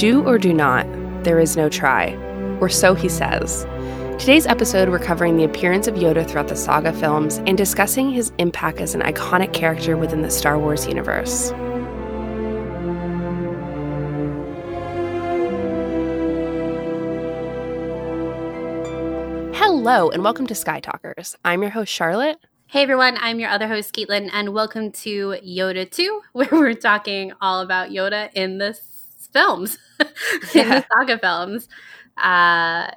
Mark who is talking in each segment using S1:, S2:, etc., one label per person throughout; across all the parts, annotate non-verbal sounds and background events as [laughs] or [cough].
S1: Do or do not, there is no try, or so he says. Today's episode, we're covering the appearance of Yoda throughout the saga films and discussing his impact as an iconic character within the Star Wars universe. Hello, and welcome to Sky Talkers. I'm your host, Charlotte.
S2: Hey everyone, I'm your other host, Caitlin, and welcome to Yoda 2, [laughs] where we're talking all about Yoda in the films, in [laughs] the saga films. Uh,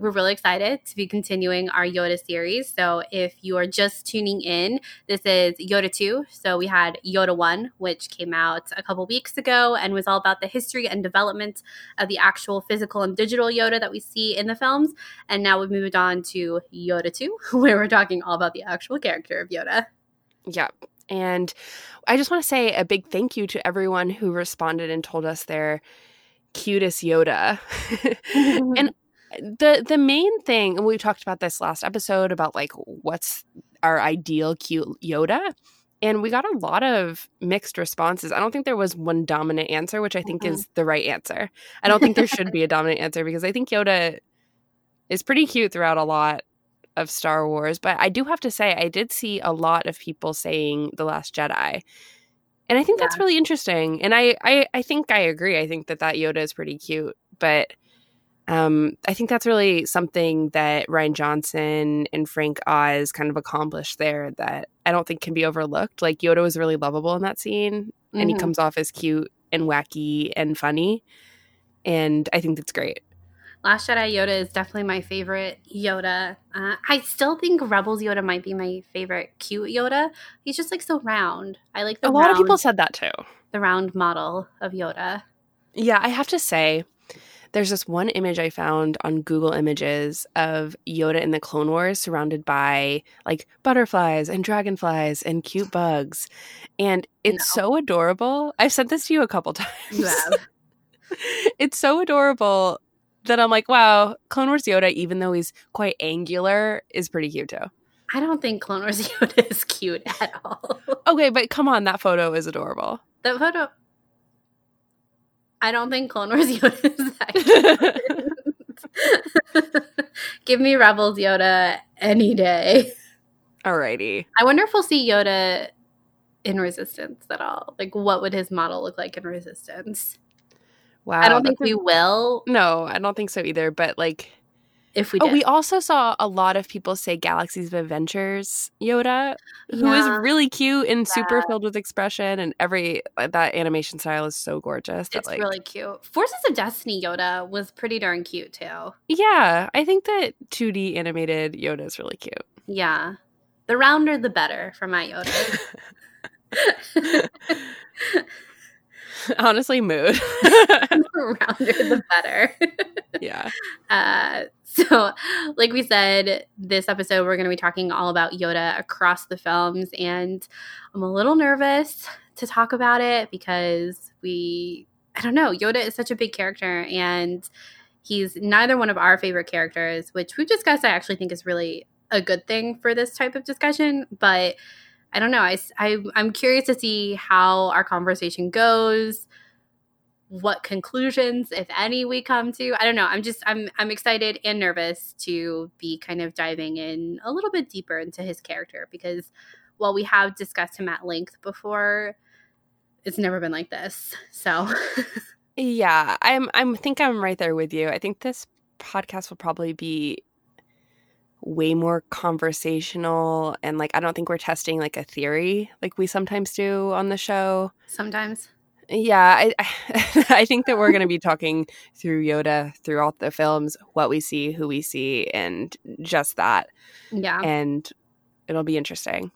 S2: we're really excited to be continuing our Yoda series. So, if you are just tuning in, this is Yoda 2. So, we had Yoda 1, which came out a couple weeks ago and was all about the history and development of the actual physical and digital Yoda that we see in the films. And now we've moved on to Yoda 2, [laughs] where we're talking all about the actual character of Yoda.
S1: Yep. And I just want to say a big thank you to everyone who responded and told us their cutest Yoda. [laughs] and the the main thing, and we talked about this last episode about like what's our ideal cute Yoda. And we got a lot of mixed responses. I don't think there was one dominant answer, which I think mm-hmm. is the right answer. I don't think there should be a [laughs] dominant answer because I think Yoda is pretty cute throughout a lot of Star Wars. But I do have to say, I did see a lot of people saying The Last Jedi. And I think yeah. that's really interesting. And I, I, I think I agree. I think that that Yoda is pretty cute. But um, I think that's really something that Rian Johnson and Frank Oz kind of accomplished there that I don't think can be overlooked. Like Yoda was really lovable in that scene, mm-hmm. and he mm-hmm. comes off as cute and wacky and funny, and I think that's great.
S2: Last Jedi Yoda is definitely my favorite Yoda. Uh, I still think Rebels Yoda might be my favorite cute Yoda. He's just like so round. I like
S1: the a lot round, of people said that too.
S2: The round model of Yoda.
S1: Yeah, I have to say there's this one image I found on Google Images of Yoda in the Clone Wars surrounded by like butterflies and dragonflies and cute bugs. And it's no. so adorable. I've sent this to you a couple [laughs] times. Yeah. [laughs] it's so adorable that I'm like, wow, Clone Wars Yoda, even though he's quite angular, is pretty cute too.
S2: I don't think Clone Wars [laughs] Yoda is cute at all.
S1: okay, but come on, that photo is adorable.
S2: That photo I don't think Clone Wars [laughs] Yoda is that cute. [laughs] Give me Rebels Yoda any day.
S1: Alrighty.
S2: I wonder if we'll see Yoda in Resistance at all. Like, what would his model look like in Resistance? Wow. I don't think we will.
S1: No, I don't think so either. But like, if we did. Oh, we also saw a lot of people say Galaxies of Adventures Yoda, who yeah. is really cute and yeah. super filled with expression, and every uh, that animation style is so gorgeous.
S2: That,
S1: it's
S2: like, really cute. Forces of Destiny Yoda was pretty darn cute too.
S1: Yeah, I think that 2D animated Yoda is really cute.
S2: Yeah, the rounder the better for my Yoda. [laughs] [laughs] [laughs] [laughs]
S1: Honestly, mood. [laughs]
S2: rounder the better. [laughs]
S1: yeah.
S2: Uh, so, like we said, this episode we're going to be talking all about Yoda across the films, and I'm a little nervous to talk about it because we, I don't know, Yoda is such a big character, and he's neither one of our favorite characters, which we've discussed. I actually think is really a good thing for this type of discussion, but I don't know. I, I I'm curious to see how our conversation goes what conclusions if any we come to. I don't know. I'm just i'm i'm excited and nervous to be kind of diving in a little bit deeper into his character because while we have discussed him at length before it's never been like this. So. [laughs]
S1: Yeah i'm i'm think i'm right there with you. I think this podcast will probably be way more conversational and like i don't think we're testing like a theory like we sometimes do on the show
S2: sometimes
S1: yeah, I I [laughs] think that we're going to be talking through Yoda throughout the films, what we see, who we see, and just that.
S2: Yeah,
S1: and it'll be interesting.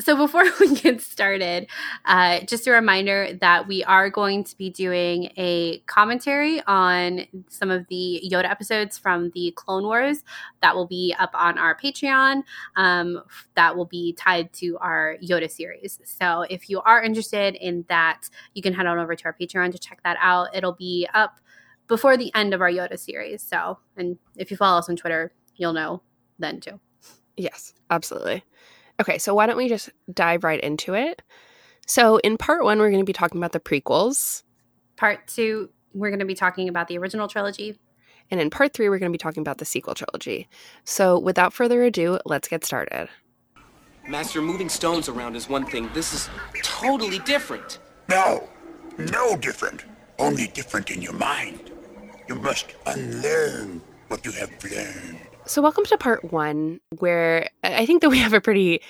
S2: So, before [laughs] we get started, uh, just a reminder that we are going to be doing a commentary on some of the Yoda episodes from the Clone Wars that will be up on our Patreon. Um, that will be tied to our Yoda series. So, if you are interested in that, you can head on over to our Patreon to check that out. It'll be up before the end of our Yoda series. So, and if you follow us on Twitter, you'll know then too.
S1: Yes, absolutely. Okay, so why don't we just dive right into it? So, in part one, we're going to be talking about the prequels.
S2: Part two, we're going to be talking about the original trilogy.
S1: And in part three, we're going to be talking about the sequel trilogy. So without further ado, let's get started.
S3: Master, moving stones around is one thing. This is totally different.
S4: No, no different. Only different in your mind. You must unlearn what you have learned.
S1: So, welcome to part one, where I think that we [laughs] have a pretty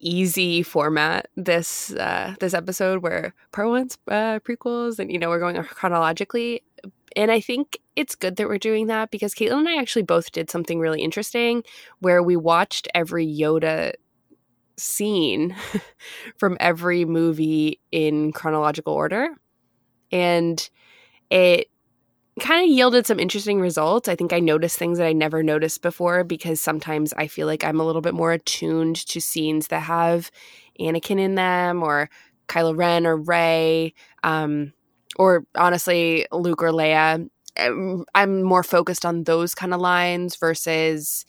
S1: easy format this uh, this episode, where part one's uh, prequels, and you know we're going chronologically. And I think it's good that we're doing that because Caitlin and I actually both did something really interesting, where we watched every Yoda scene [laughs] from every movie in chronological order, and it kind of yielded some interesting results. I think I noticed things that I never noticed before because sometimes I feel like I'm a little bit more attuned to scenes that have Anakin in them or Kylo Ren or Rey, um, or honestly Luke or Leia. Um, I'm more focused on those kind of lines versus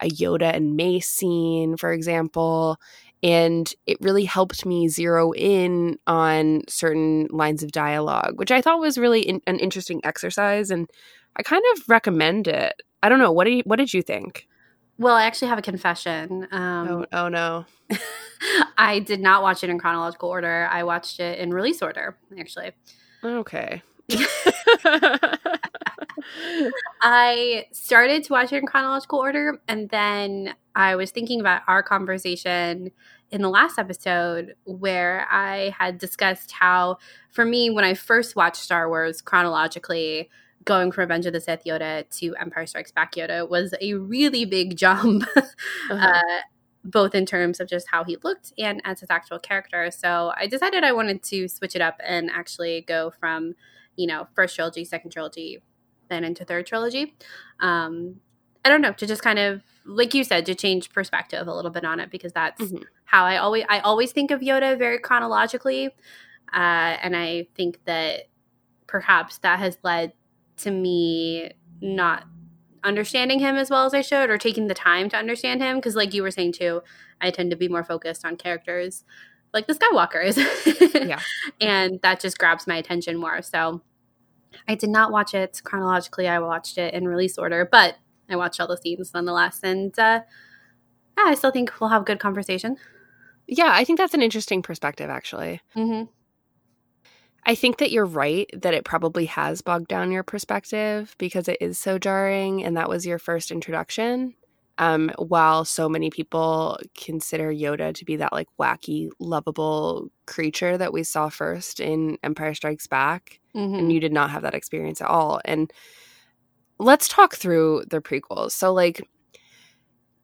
S1: a Yoda and Mace scene, for example and it really helped me zero in on certain lines of dialogue which i thought was really in, an interesting exercise and i kind of recommend it. I don't know. What, do you, what did you think?
S2: Well i actually have a confession um,
S1: oh, oh no. [laughs]
S2: I did not watch it in chronological order. I watched it in release order actually.
S1: Okay [laughs] [laughs]
S2: I started to watch it in chronological order, and then I was thinking about our conversation in the last episode where I had discussed how, for me, when I first watched Star Wars chronologically, going from Revenge of the Sith Yoda to Empire Strikes Back Yoda was a really big [laughs] jump, uh-huh. uh, both in terms of just how he looked and as his actual character. So I decided I wanted to switch it up and actually go from, you know, first trilogy, second trilogy, then into third trilogy. Um, I don't know, to just kind of like you said, to change perspective a little bit on it because that's mm-hmm. how I always I always think of Yoda very chronologically, uh, and I think that perhaps that has led to me not understanding him as well as I should, or taking the time to understand him. Because, like you were saying too, I tend to be more focused on characters like the Skywalkers, [laughs] yeah, and that just grabs my attention more. So. I did not watch it chronologically. I watched it in release order, but I watched all the scenes nonetheless, and uh, yeah, I still think we'll have a good conversation.
S1: Yeah, I think that's an interesting perspective, actually. Mm-hmm. I think that you're right that it probably has bogged down your perspective because it is so jarring, and that was your first introduction. Um, while so many people consider Yoda to be that like wacky, lovable creature that we saw first in Empire Strikes Back, mm-hmm. and you did not have that experience at all. And let's talk through the prequels. So, like,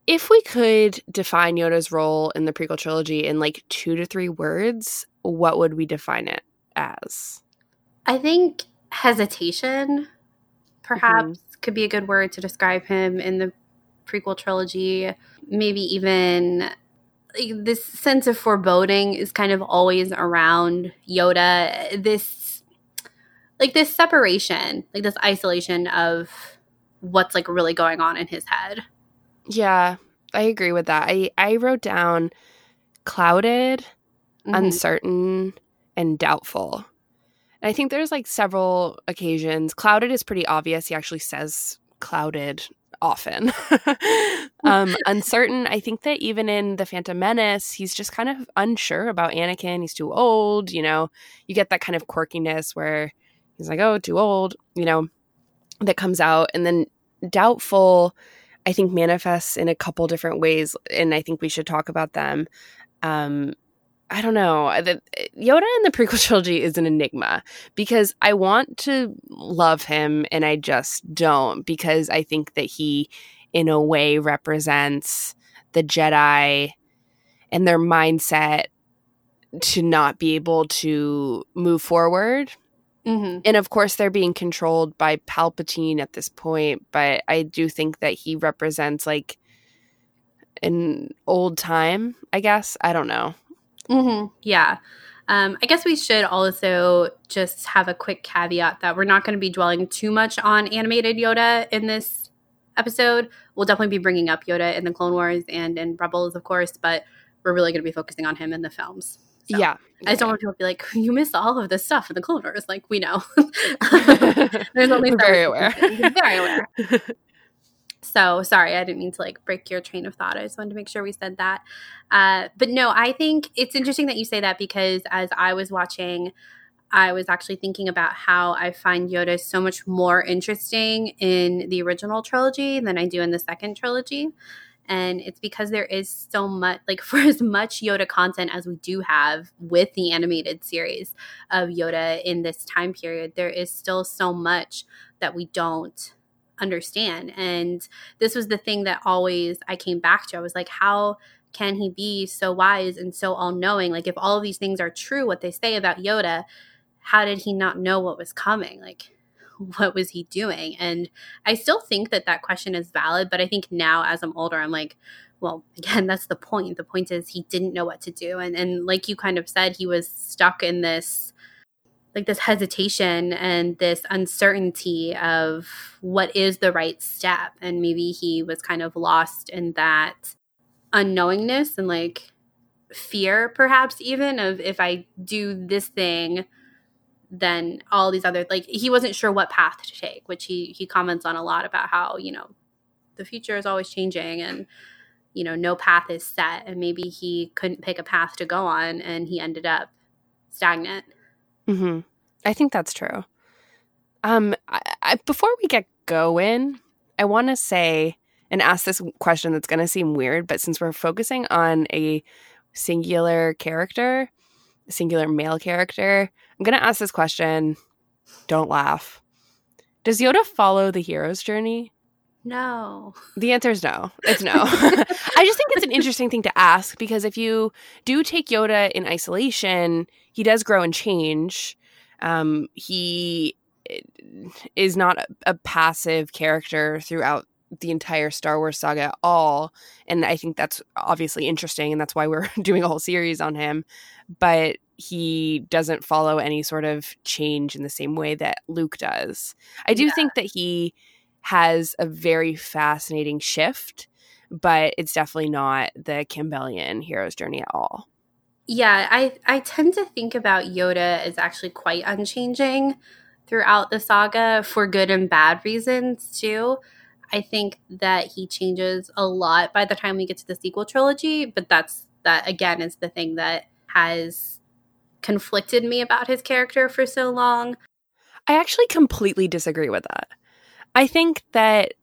S1: if we could define Yoda's role in the prequel trilogy in like two to three words, what would we define it as?
S2: I think hesitation, perhaps, mm-hmm. could be a good word to describe him in the prequel trilogy. Maybe even like, this sense of foreboding is kind of always around Yoda. This like this separation, like this isolation of what's like really going on in his head.
S1: Yeah, I agree with that. I I wrote down clouded, mm-hmm. uncertain, and doubtful. And I think there's like several occasions. Clouded is pretty obvious. He actually says clouded often. [laughs] um, uncertain, I think that even in The Phantom Menace, he's just kind of unsure about Anakin. He's too old, you know. You get that kind of quirkiness where he's like, oh, too old, you know, that comes out. And then doubtful, I think, manifests in a couple different ways. And I think we should talk about them. Um, I don't know. The, Yoda in the prequel [laughs] trilogy is an enigma because I want to love him and I just don't because I think that he, in a way, represents the Jedi and their mindset to not be able to move forward Mm-hmm. And of course, they're being controlled by Palpatine at this point, but I do think that he represents like an old time, I guess. I don't know.
S2: Mm-hmm. Yeah. Um, I guess we should also just have a quick caveat that we're not going to be dwelling too much on animated Yoda in this episode. We'll definitely be bringing up Yoda in the Clone Wars and in Rebels, of course, but we're really going to be focusing on him in the films. So,
S1: yeah.
S2: I just don't want people to be like, you miss all of this stuff in the Clone Wars. Like, we know. [laughs] [laughs] There's only
S1: very aware.
S2: very [laughs] aware. So sorry, I didn't mean to like break your train of thought. I just wanted to make sure we said that. Uh, but no, I think it's interesting that you say that because as I was watching, I was actually thinking about how I find Yoda so much more interesting in the original trilogy than I do in the second trilogy. And it's because there is so much, like, [laughs] for as much Yoda content as we do have with the animated series of Yoda in this time period, there is still so much that we don't understand. And this was the thing that always I came back to. I was like, how can he be so wise and so all knowing? Like, if all of these things are true, what they say about Yoda, how did he not know what was coming? Like, [laughs] what was he doing? And I still think that that question is valid, but I think now as I'm older, I'm like, well, [laughs] again, that's the point. The point is he didn't know what to do. And, and like you kind of said, he was stuck in this like this hesitation and this uncertainty of what is the right step. And maybe he was kind of lost in that unknowingness and like fear perhaps even of if i do this thing then all these other like he wasn't sure what path to take which he he comments on a lot about how you know the future is always changing and you know no path is set. And maybe he couldn't pick a path to go on and he ended up stagnant
S1: hmm I think that's true. Um, I, I, before we get going, I want to say and ask this question that's going to seem weird, but since we're focusing on a singular character, a singular male character, I'm going to ask this question. Don't laugh. Does Yoda follow the hero's journey?
S2: No. [laughs]
S1: The answer is no. It's no. [laughs] I just think it's an interesting thing to ask because if you do take Yoda in isolation, he does grow and change. Um, he eh, is not a, a passive character throughout the entire Star Wars saga at all. And I think that's obviously interesting, and that's why we're [laughs] doing a whole series on him. But he doesn't follow any sort of change in the same way that Luke does. I do
S2: Yeah.
S1: think that he has a very fascinating shift, but it's definitely not the Campbellian hero's journey at all.
S2: Yeah, I I tend to think about Yoda as actually quite unchanging throughout the saga for good and bad reasons too. I think that he changes a lot by the time we get to the sequel trilogy, but that's that again is the thing that has conflicted me about his character for so long.
S1: I actually completely disagree with that. I think that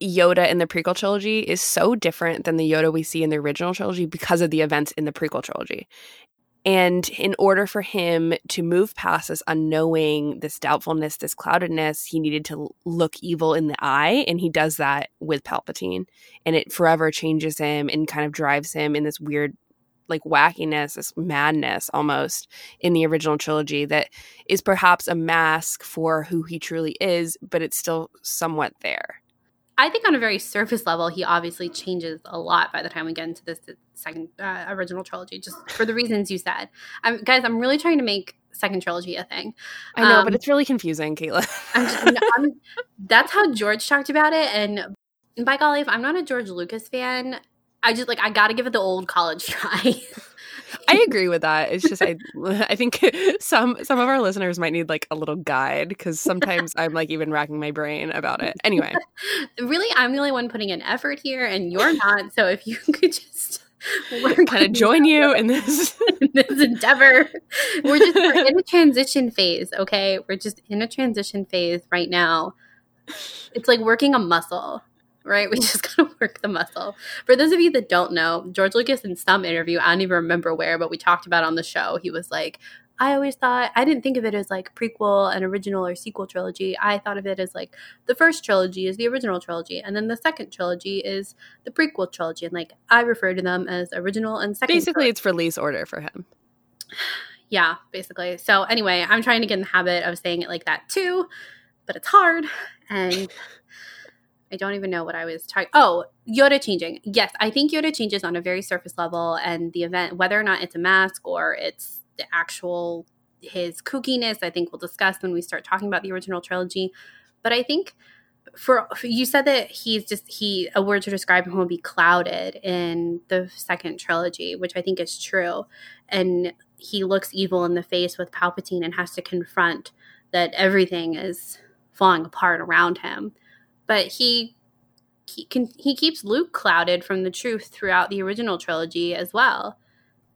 S1: Yoda in the prequel trilogy is so different than the Yoda we see in the original trilogy because of the events in the prequel trilogy. And in order for him to move past this unknowing, this doubtfulness, this cloudedness, he needed to look evil in the eye. And he does that with Palpatine. And it forever changes him and kind of drives him in this weird, like wackiness, this madness almost in the original trilogy that is perhaps a mask for who he truly is, but it's still somewhat there.
S2: I think on a very surface level, he obviously changes a lot by the time we get into this second uh, original trilogy, just for the reasons you said. I'm, guys, I'm really trying to make second trilogy a thing.
S1: I know,
S2: Um,
S1: but it's really confusing, Kayla.
S2: I'm just, no, I'm, [laughs] that's how George talked about it, and by golly, if I'm not a George Lucas fan, I just like I got to give it the old college [laughs] try.
S1: I agree with that. It's just I [laughs] I think [laughs] some some of our listeners might need like a little guide because sometimes I'm like even racking my brain about it. Anyway,
S2: really, I'm the only one putting in effort here, and you're not. So if you could just learn
S1: kind of join you in this.
S2: in this endeavor. We're just we're in a transition phase, okay? We're just in a transition phase right now. It's like working a muscle, right? We [laughs] just gotta work the muscle. For those of you that don't know, George Lucas in some interview, I don't even remember where, but we talked about on the show. He was like, I always thought I didn't think of it as like prequel and original or sequel trilogy. I thought of it as like the first trilogy is the original trilogy, and then the second trilogy is the prequel trilogy. And like I refer to them as original and second.
S1: Basically, it's release order for him. [sighs]
S2: Yeah, basically. So anyway, I'm trying to get in the habit of saying it like that too, but it's hard and [laughs] I don't even know what I was talking. Oh, Yoda changing. Yes, I think Yoda changes on a very surface level, and the event, whether or not it's a mask or it's the actual his kookiness, I think we'll discuss when we start talking about the original trilogy. But I think for you said that he's just he a word to describe him would be clouded in the second trilogy, which I think is true. And he looks evil in the face with Palpatine and has to confront that everything is falling apart around him. But he he can he keeps Luke clouded from the truth throughout the original trilogy as well.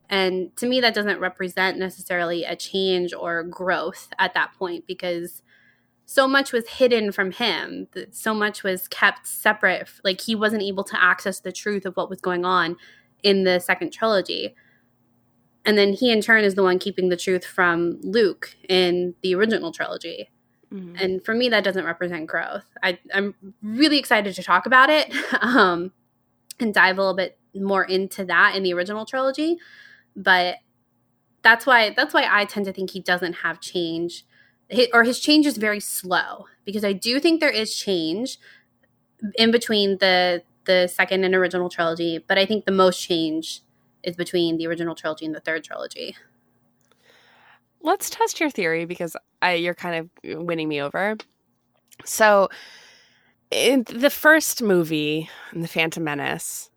S2: And to me that doesn't represent necessarily a change or growth at that point because so much was hidden from him. So much was kept separate like he wasn't able to access the truth of what was going on in the second trilogy. And then he in turn is the one keeping the truth from Luke in the original trilogy. Mm-hmm. And for me, that doesn't represent growth. I, am really excited to talk about it [laughs] um, and dive a little bit more into that in the original trilogy. But that's why that's why I tend to think he doesn't have change, or his change is very slow. Because I do think there is change in between the the second and original trilogy, but I think the most change is between the original trilogy and the third trilogy.
S1: Let's test your theory because I, you're kind of uh, winning me over. So, in the first movie, in The Phantom Menace,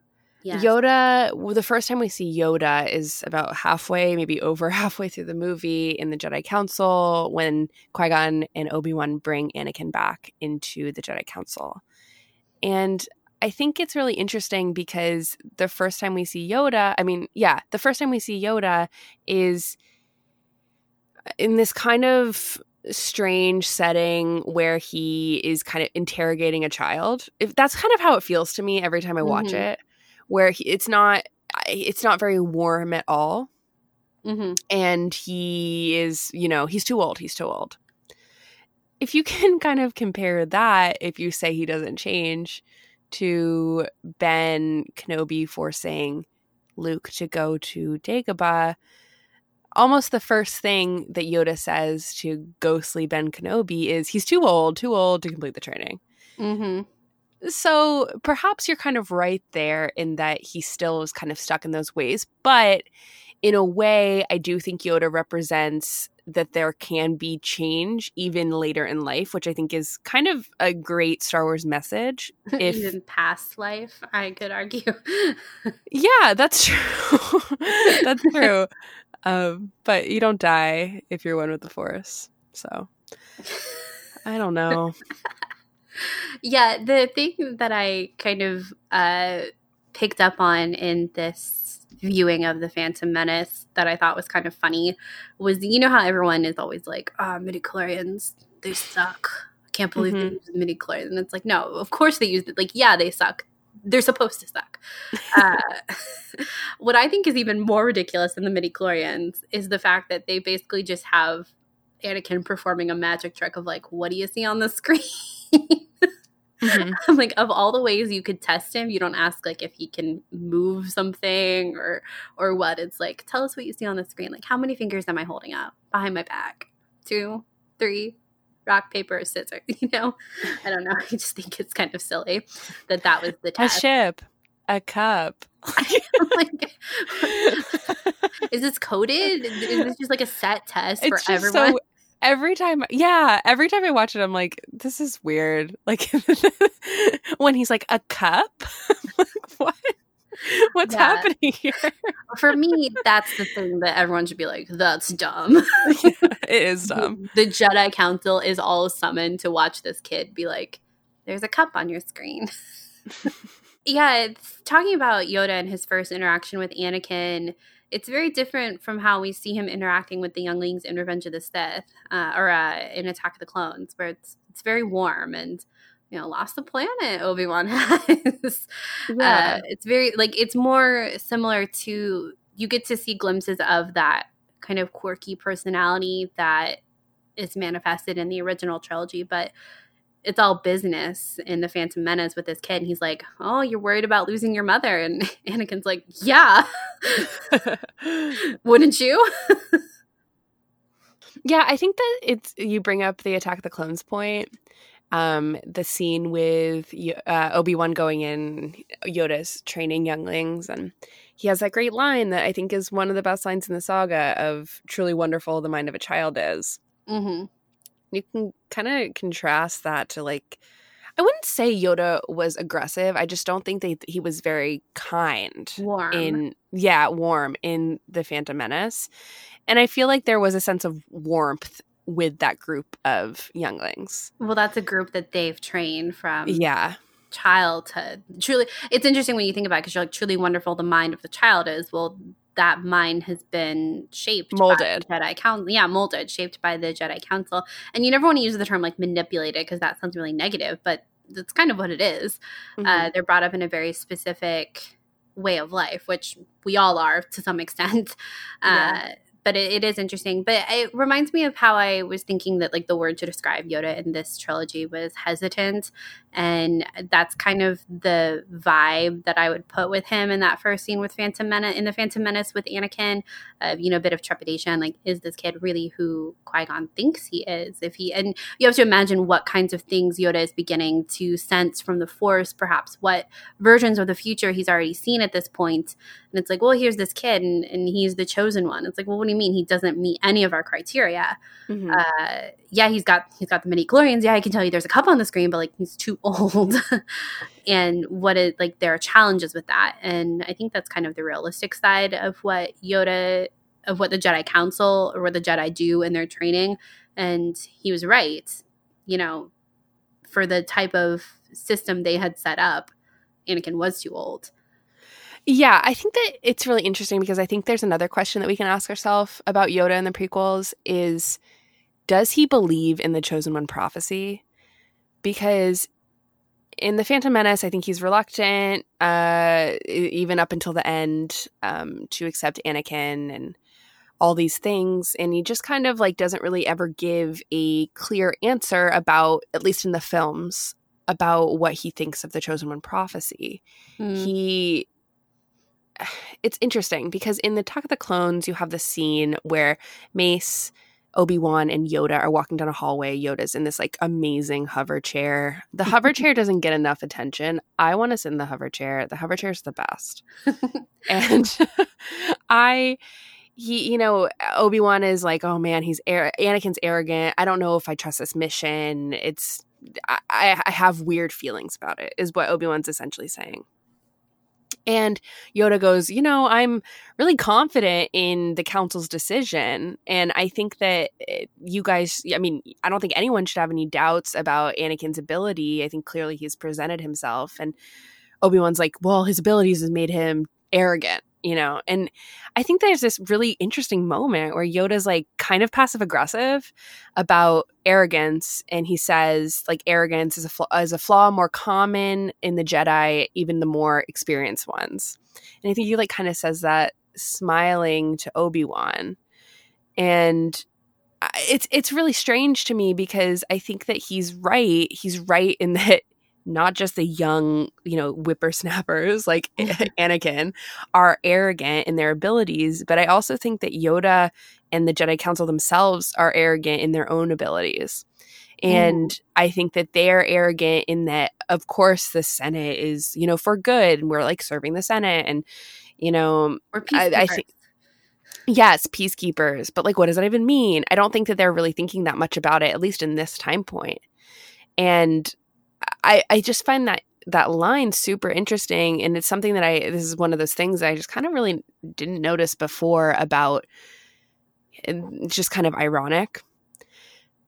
S1: yes. Yoda, the first time we see Yoda is about halfway, maybe over [laughs] halfway through the movie in the Jedi Council when Qui Gon and Obi Wan bring Anakin back into the Jedi Council. And I think it's really interesting because the first time we see Yoda, I mean, yeah, the first time we see Yoda is in this kind of strange setting where he is kind of interrogating a child. If that's kind of how it feels to me every time I watch mm-hmm. it, where he, it's not it's not very warm at all. Mm-hmm. And he is, you know, he's too old. He's too old. If you can [laughs] kind of compare that, if you say he doesn't change, to Ben Kenobi forcing Luke to go to Dagobah, almost the first thing that Yoda says to ghostly Ben Kenobi is he's too old, too old to complete the training. Mm-hmm. So perhaps you're kind of right there in that he still is kind of stuck in those ways. But in a way, I do think Yoda represents that there can be change even later in life, which I think is kind of a great Star Wars message. [laughs]
S2: If even past life, I could argue. [laughs]
S1: yeah, that's true. [laughs] that's true. Um, but you don't die if you're one with the Force. So [laughs] I don't know.
S2: yeah, the thing that I kind of uh, picked up on in this viewing of the Phantom Menace that I thought was kind of funny was you know how everyone is always like, ah, oh, midi-chlorians, they suck. I can't believe mm-hmm. they use the midi-chlorians. And it's like, no, of course they use it. Like, yeah, they suck. They're supposed to suck. [laughs] uh, what I think is even more ridiculous than the midi-chlorians is the fact that they basically just have Anakin performing a magic trick of like, what do you see on the screen? Mm-hmm. [laughs] like of all the ways you could test him, you don't ask like if he can move something or or what. It's like tell us what you see on the screen. Like how many fingers am I holding up behind my back? Two, three, rock paper scissors. [laughs] You know, I don't know. [laughs] I just think it's kind of silly that that was the test.
S1: A ship, a cup. like, [laughs]
S2: is this coded? Is this just like a set test it's for everyone? So
S1: every time yeah every time i watch it i'm like this is weird like when he's like a cup like, what [laughs] what's yeah. happening here?
S2: For me that's the thing that everyone should be like that's dumb.
S1: Yeah, [laughs] [laughs] it is dumb.
S2: The jedi council is all summoned to watch this kid be like there's a cup on your screen. Yeah it's talking about yoda and his first interaction with anakin it's very different from how we see him interacting with the younglings in Revenge of the Sith uh, or uh, in Attack of the Clones, where it's it's very warm and you know lost the planet Obi Wan [laughs] has. Yeah. Uh, it's very like it's more similar to you get to see glimpses of that kind of quirky personality that is manifested in the original trilogy, but it's all business in the Phantom Menace with this kid. And he's like, "Oh, you're worried about losing your mother?" [laughs] And Anakin's like, "Yeah, [laughs] wouldn't you?"
S1: yeah, I think that it's you bring up the Attack the Clones point. Um, the scene with uh, Obi Wan going in, Yoda's training younglings, and he has that great line that I think is one of the best lines in the saga of "Truly wonderful, the mind of a child is." Mm-hmm you can kind of contrast that to like I wouldn't say Yoda was aggressive. I just don't think that he was very kind.
S2: Warm.
S1: In yeah, warm in the Phantom Menace. And I feel like there was a sense of warmth with that group of younglings.
S2: Well, that's a group that they've trained from
S1: Yeah.
S2: childhood. Truly, it's interesting when you think about it because you're like, truly wonderful the mind of the child is. Well, that mind has been shaped
S1: Molded.
S2: Jedi Council. Yeah, molded, shaped by the Jedi Council. And you never want to use the term like manipulated because that sounds really negative, but that's kind of what it is.
S1: Mhm.
S2: Uh, they're brought up in a very specific way of life, which we all are to some [laughs] extent.
S1: Yeah.
S2: But it, it is interesting. But it reminds me of how I was thinking that like the word to describe Yoda in this trilogy was hesitant, and that's kind of the vibe that I would put with him in that first scene with Phantom Menace in the Phantom Menace with Anakin. Uh, you know, a bit of trepidation, like is this kid really who Qui Gon thinks he is? If he and you have to imagine what kinds of things Yoda is beginning to sense from the Force, perhaps what versions of the future he's already seen at this point. And it's like, well, here's this kid, and, and he's the chosen one. It's like, well, what do you mean he doesn't meet any of our criteria?
S1: Mhm.
S2: Uh, yeah, he's got he's got the midi-chlorians. Yeah, I can tell you there's a couple on the screen, but like he's too [laughs] old. and what it like there are challenges with that, and I think that's kind of the realistic side of what Yoda of what the Jedi Council or what the Jedi do in their training. And he was right, you know, for the type of system they had set up, Anakin was too old.
S1: Yeah, I think that it's really interesting because I think there's another question that we can ask ourselves about Yoda in the prequels is does he believe in the chosen one prophecy? Because in the Phantom Menace, I think he's reluctant, uh, even up until the end, um, to accept Anakin and all these things, and he just kind of like doesn't really ever give a clear answer about, at least in the films, about what he thinks of the chosen one prophecy. He it's interesting because in the Attack of the Clones, you have the scene where Mace, Obi Wan, and Yoda are walking down a hallway. Yoda's in this like amazing hover chair. The hover [laughs] chair doesn't get enough attention. I want to sit in the hover chair. The hover chair is the best. [laughs] and [laughs] I, he, you know, Obi Wan is like, oh man, he's ar- Anakin's arrogant. I don't know if I trust this mission. It's I, I I have weird feelings about it. Is what Obi Wan's essentially saying. And Yoda goes, You know, I'm really confident in the council's decision. And I think that eh, you guys, I mean, I don't think anyone should have any doubts about Anakin's ability. I think clearly he's presented himself. And Obi Wan's like, Well, his abilities has made him arrogant, you know? And I think there's this really interesting moment where Yoda's like kind of passive aggressive about arrogance. And he says, like, arrogance is a, flaw, is a flaw more common in the Jedi, even the more experienced ones. And I think he like kind of says that smiling to Obi-Wan. And it's it's really strange to me because I think that he's right. He's right in [laughs] that not just the young, you know, whippersnappers [laughs] like [laughs] Anakin are arrogant in their abilities, but I also think that Yoda and the Jedi Council themselves are arrogant in their own abilities. And mm-hmm. I think that they're arrogant in that, of course, the Senate is, you know, for good and we're like serving the Senate. And, you know, I- I think- yes, peacekeepers, but like, what does that even mean? I don't think that they're really thinking that much about it, at least in this time point. And I, I just find that that line super interesting. And it's something that I, this is one of those things I just kind of really didn't notice before about just kind of ironic.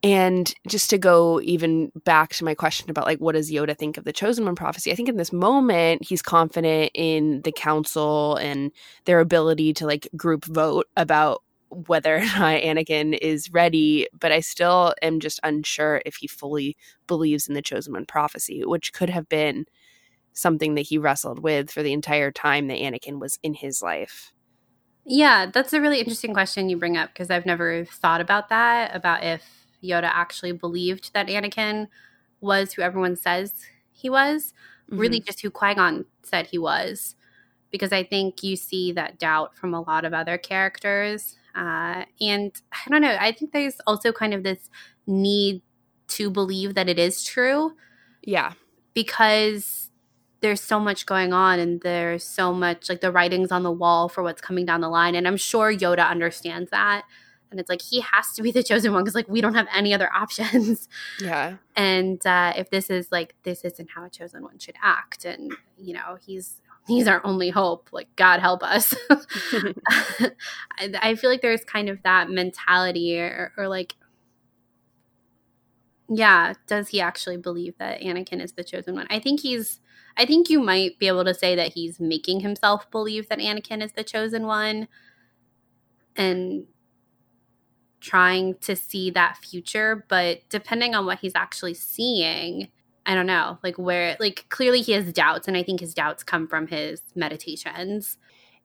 S1: And just to go even back to my question about like what does Yoda think of the chosen one prophecy? I think in this moment he's confident in the council and their ability to like group vote about whether or not Anakin is ready, but I still am just unsure if he fully believes in the chosen one prophecy, which could have been something that he wrestled with for the entire time that Anakin was in his life.
S2: Yeah, that's a really interesting question you bring up because I've never thought about that about if Yoda actually believed that Anakin was who everyone says he was, really mm-hmm. just who Qui Gon said he was. Because I think you see that doubt from a lot of other characters. Uh, and I don't know, I think there's also kind of this need to believe that it is true.
S1: Yeah.
S2: because there's so much going on and there's so much like the writings on the wall for what's coming down the line. And i'm sure yoda understands that. And it's like he has to be the chosen one because like we don't have any other options.
S1: Yeah.
S2: and uh, if this is like this isn't how a chosen one should act. And you know he's he's our only hope like god help us. [laughs] [laughs] I, I feel like there's kind of that mentality or, or like yeah does he actually believe that anakin is the chosen one? I think he's i think you might be able to say that he's making himself believe that anakin is the chosen one and trying to see that future but depending on what he's actually seeing i don't know like where like clearly he has doubts and i think his doubts come from his meditations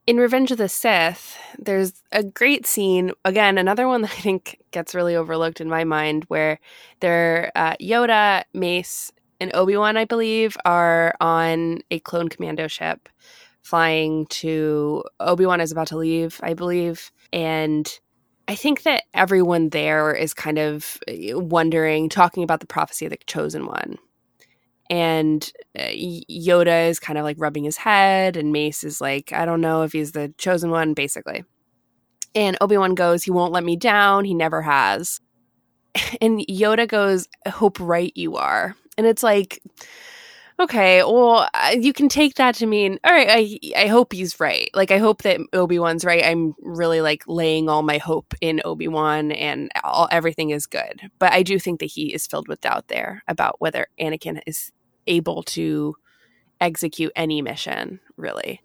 S1: In Revenge of the Sith, there's a great scene. Again, another one [laughs] that I think gets really overlooked in my mind, where they're uh, Yoda, Mace, and Obi Wan, I believe, are on a clone commando ship, flying to Obi Wan is about to leave, I believe, and I think that everyone there is kind of uh, wondering, talking about the prophecy of the chosen one. And uh, Yoda is kind of like rubbing his head, and Mace is like, I don't know if he's the chosen one, basically. And Obi Wan goes, He won't let me down. He never has. [laughs] And Yoda goes, hope right you are. And it's like, okay, well, uh, you can take that to mean, all right, I, I hope he's right. Like, I hope that Obi Wan's right. I'm really like laying all my hope in Obi Wan and all, everything is good. But I do think that he is filled with doubt there about whether Anakin is able to execute any mission, really.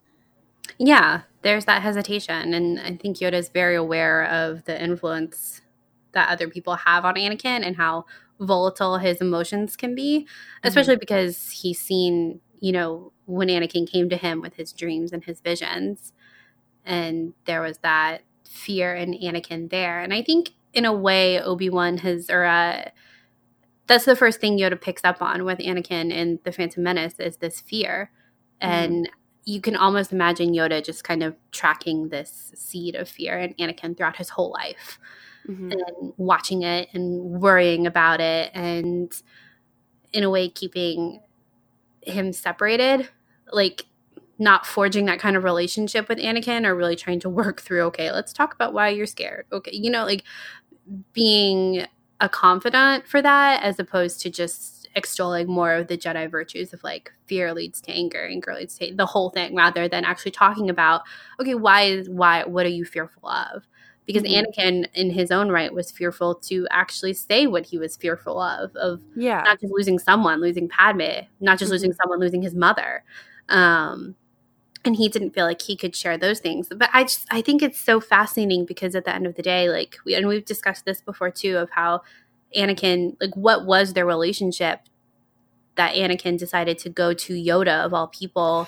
S2: Yeah, there's that hesitation. And I think Yoda is very aware of the influence that other people have on Anakin and how volatile his emotions can be, especially because he's seen, you know, when Anakin came to him with his dreams and his visions. And there was that fear in Anakin there. And I think in a way, Obi Wan has, or uh, that's the first thing Yoda picks up on with Anakin in The Phantom Menace is this fear. And you can almost imagine Yoda just kind of tracking this seed of fear in Anakin throughout his whole life
S1: Mhm.
S2: and watching it and worrying about it and in a way keeping him separated like not forging that kind of relationship with Anakin or really trying to work through okay let's talk about why you're scared okay you know like being a confidant for that as opposed to just extolling more of the Jedi virtues of like fear leads to anger, anger leads to the whole thing, rather than actually talking about okay, why is why what are you fearful of? Because
S1: Mhm.
S2: Anakin, in his own right, was fearful to actually say what he was fearful of of
S1: Yeah.
S2: not just losing someone, losing Padme, not just
S1: Mhm.
S2: losing someone, losing his mother. Um, and he didn't feel like he could share those things. But I just I think it's so fascinating because at the end of the day, like we and we've discussed this before too of how Anakin, like what was their relationship that Anakin decided to go to Yoda of all people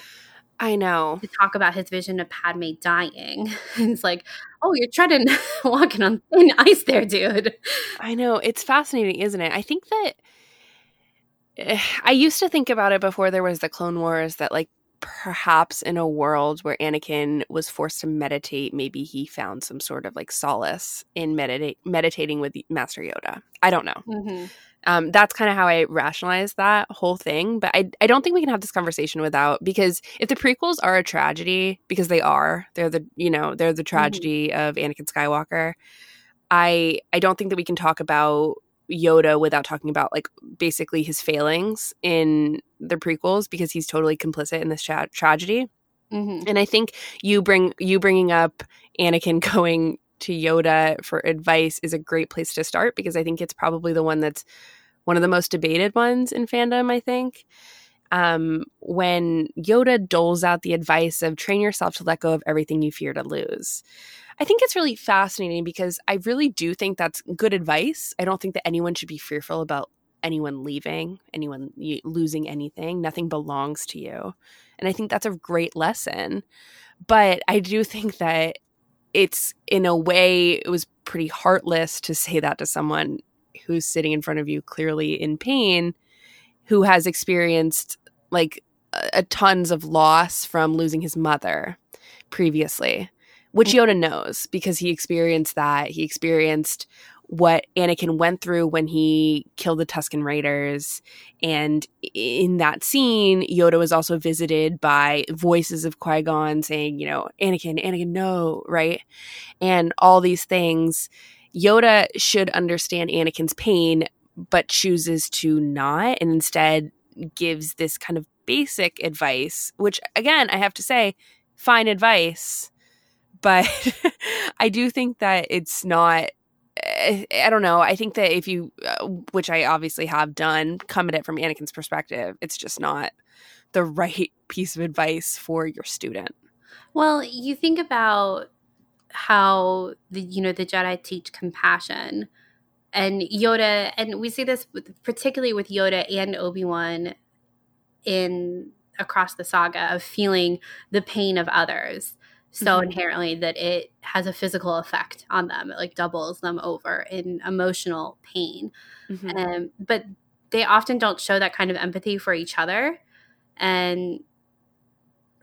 S1: I know.
S2: to talk about his vision of Padme dying. [laughs] It's like, oh, you're treading [laughs] walking on thin ice there, dude.
S1: I know. It's fascinating, isn't it? I think that [sighs] I used to think about it before there was the Clone Wars that, like, perhaps in a world where Anakin was forced to meditate, maybe he found some sort of like solace in meditate meditating with Master Yoda. I don't know.
S2: Mm-hmm.
S1: Um, that's kind of how I rationalize that whole thing. But I, I don't think we can have this conversation without because if the prequels are a tragedy, because they are, they're the you know they're the tragedy of Anakin Skywalker. I I don't think that we can talk about Yoda without talking about like basically his failings in the prequels because he's totally complicit in this tra- tragedy.
S2: Mm-hmm.
S1: And I think you bring you bringing up Anakin [laughs] going to Yoda for advice is a great place to start because I think it's probably the one that's one of the most debated ones in fandom. I think um, when Yoda doles out the advice of train yourself to let go of everything you fear to lose. I think it's really fascinating because I really do think that's good advice. I don't think that anyone should be fearful about anyone leaving, anyone losing anything. Nothing belongs to you. And I think that's a great lesson. But I do think that it's in a way it was pretty heartless to say that to someone who's sitting in front of you clearly in pain who has experienced like a, a tons of loss from losing his mother previously which mm. Yoda knows because he experienced that he experienced what Anakin went through when he killed the Tusken Raiders. And in that scene, Yoda was also visited by voices of Qui Gon saying, you know, Anakin, Anakin, no, right? And all these things. Yoda should understand Anakin's pain, but chooses to not and instead gives this kind of basic advice, which again, I have to say, fine advice. But [laughs] I do think that it's not eh, I don't know. I think that if you, uh, which I obviously have done, come at it from Anakin's perspective, it's just not the [laughs] right piece of advice for your student.
S2: Well, you think about how the you know the Jedi teach compassion, and Yoda, and we see this with, particularly with Yoda and Obi Wan in across the saga of feeling the pain of others so mm-hmm. inherently that it has a physical effect on them. It like doubles them over in emotional pain. Mm-hmm. Um, but they often don't show that kind of empathy for each other and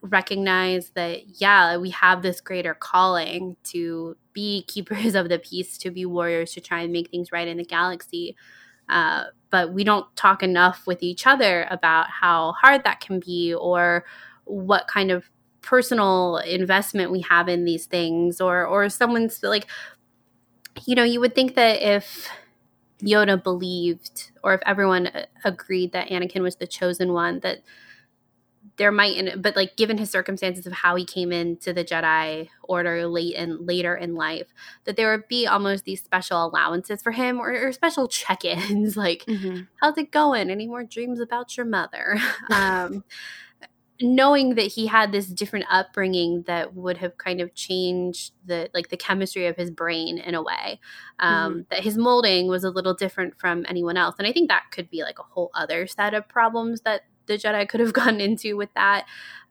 S2: recognize that, yeah, we have this greater calling to be [laughs] keepers of the peace, to be warriors, to try and make things right in the galaxy. Uh, but we don't talk enough with each other about how hard that can be or what kind of personal investment we have in these things or or someone's like you know you would think that if Yoda believed or if everyone agreed that Anakin was the chosen one that there might but like given his circumstances of how he came into the Jedi order late and later in life that there would be almost these special allowances for him or, or special [laughs] check-ins like mm-hmm. how's it going any more dreams about your mother [laughs] um knowing that he had this different upbringing that would have kind of changed the like the chemistry of his brain in a way um, mm-hmm. that his molding was a little different from anyone else. And i think that could be like a whole other set of problems that the jedi could have [laughs] gotten into with that.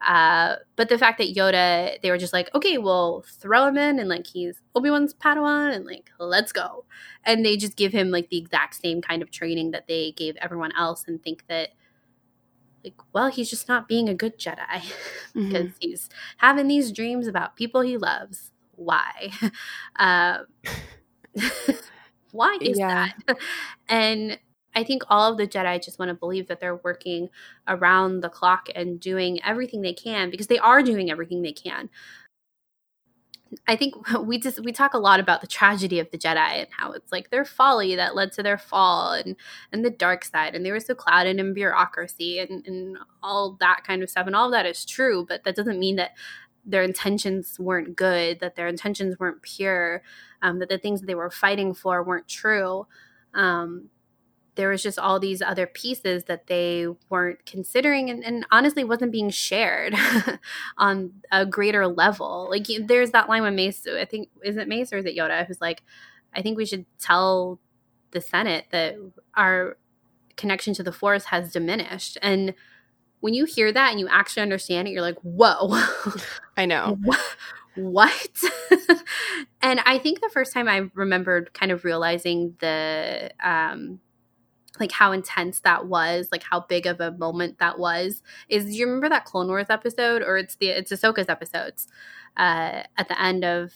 S2: Uh, but the fact that yoda they were just like okay we'll throw him in and like he's obi-wan's padawan and like let's go. And they just give him like the exact same kind of training that they gave everyone else and think that like, well, he's just not being a good Jedi [laughs] because mm-hmm. he's having these dreams about people he loves. Why? Uh, [laughs] [laughs] why is yeah. that? And I think all of the Jedi just want to believe that they're working around the clock and doing everything they can because they are doing everything they can. I think [laughs] we just we talk a lot about the tragedy of the Jedi and how it's like their folly that led to their fall and and the dark side. And they were so clouded in bureaucracy and, and all that kind of stuff. And all of that is true but that doesn't mean that their intentions weren't good that their intentions weren't pure um, that the things that they were fighting for weren't true. Um, there was just all these other pieces that they weren't considering and, and honestly wasn't being shared [laughs] on a greater level. Like there's that line with mace i think is it mace or is it yoda who's like i think we should tell the senate that our connection to the force has diminished. And when you hear that and you actually understand it you're like whoa. [laughs]
S1: I know. [laughs]
S2: What? And i think the first time i remembered kind of realizing the um like how intense that was, like how big of a moment that was. Is do you remember that Clone Wars episode, or it's the it's Ahsoka's episodes uh, at the end of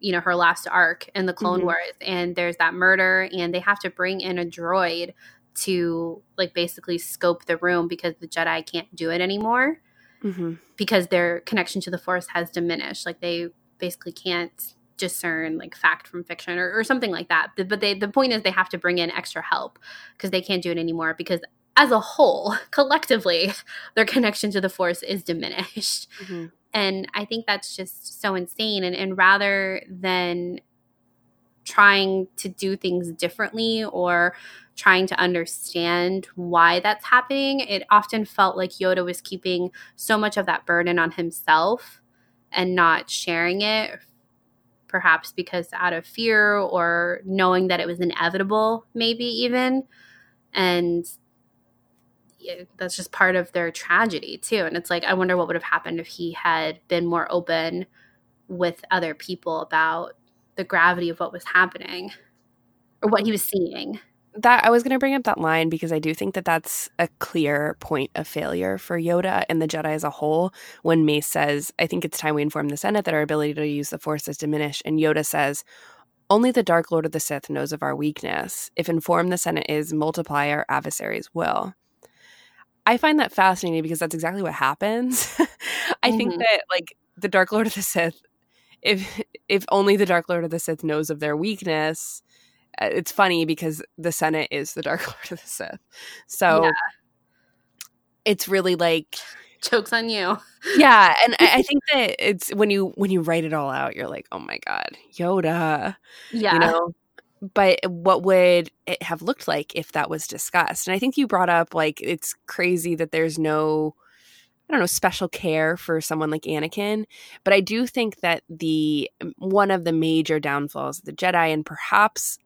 S2: you know her last arc in the Clone mm-hmm. Wars, and there's that murder, and they have to bring in a droid to like basically scope the room because the Jedi can't do it anymore mm-hmm. because their connection to the Force has diminished. Like they basically can't discern like fact from fiction or, or something like that. But they the point is they have to bring in extra help because they can't do it anymore because as a whole, [laughs] collectively, [laughs] their connection to the force is diminished. Mm-hmm. And I think that's just so insane. And, and rather than trying to do things differently or trying to understand why that's happening, it often felt like Yoda was keeping so much of that burden on himself and not sharing it perhaps because out of fear or knowing that it was inevitable, maybe even. And that's just part of their tragedy, too. And it's like, I wonder what would have happened if he had been more open with other people about the gravity of what was happening or what he was seeing
S1: that I was going to bring up that line because I do think that that's a clear point of failure for Yoda and the Jedi as a whole. When Mace says, "I think it's time we inform the Senate that our ability to use the Force is diminished," and Yoda says, "Only the Dark Lord of the Sith knows of our weakness. If inform the Senate is, multiply our adversaries will." I find that fascinating because that's exactly what happens. [laughs] I mm-hmm. think that like the Dark Lord of the Sith if if only the Dark Lord of the Sith knows of their weakness, Uh, it's funny because the Senate is the Dark [laughs] Lord of the Sith. So
S2: Yeah.
S1: it's really like
S2: Jokes on you.
S1: yeah, [laughs] and I, I think that it's when you when you write it all out, you're like, oh my god, Yoda,
S2: Yeah.
S1: you know. But what would it have looked like if that was discussed? And I think you brought up like it's crazy that there's no I don't know, special care for someone like Anakin. But I do think that the one of the major downfalls of the Jedi, and perhaps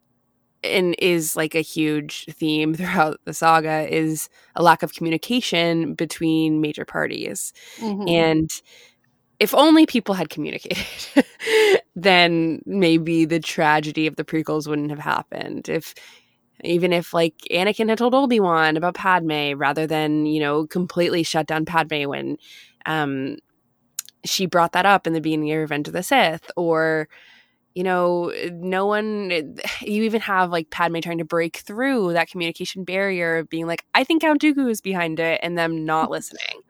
S1: and is like a huge theme [laughs] throughout the saga, is a lack of communication between major parties.
S2: Mhm.
S1: And if only people had communicated, [laughs] then maybe the tragedy of the prequels wouldn't have happened. If even if like Anakin had told Obi Wan about Padme rather than you know completely shut down Padme when um, she brought that up in the beginning of Revenge of the Sith, or you know, no one. Eh, [sighs] you even have like Padme trying to break through that communication barrier of being like, "I think Count Dooku is behind it," and them not listening.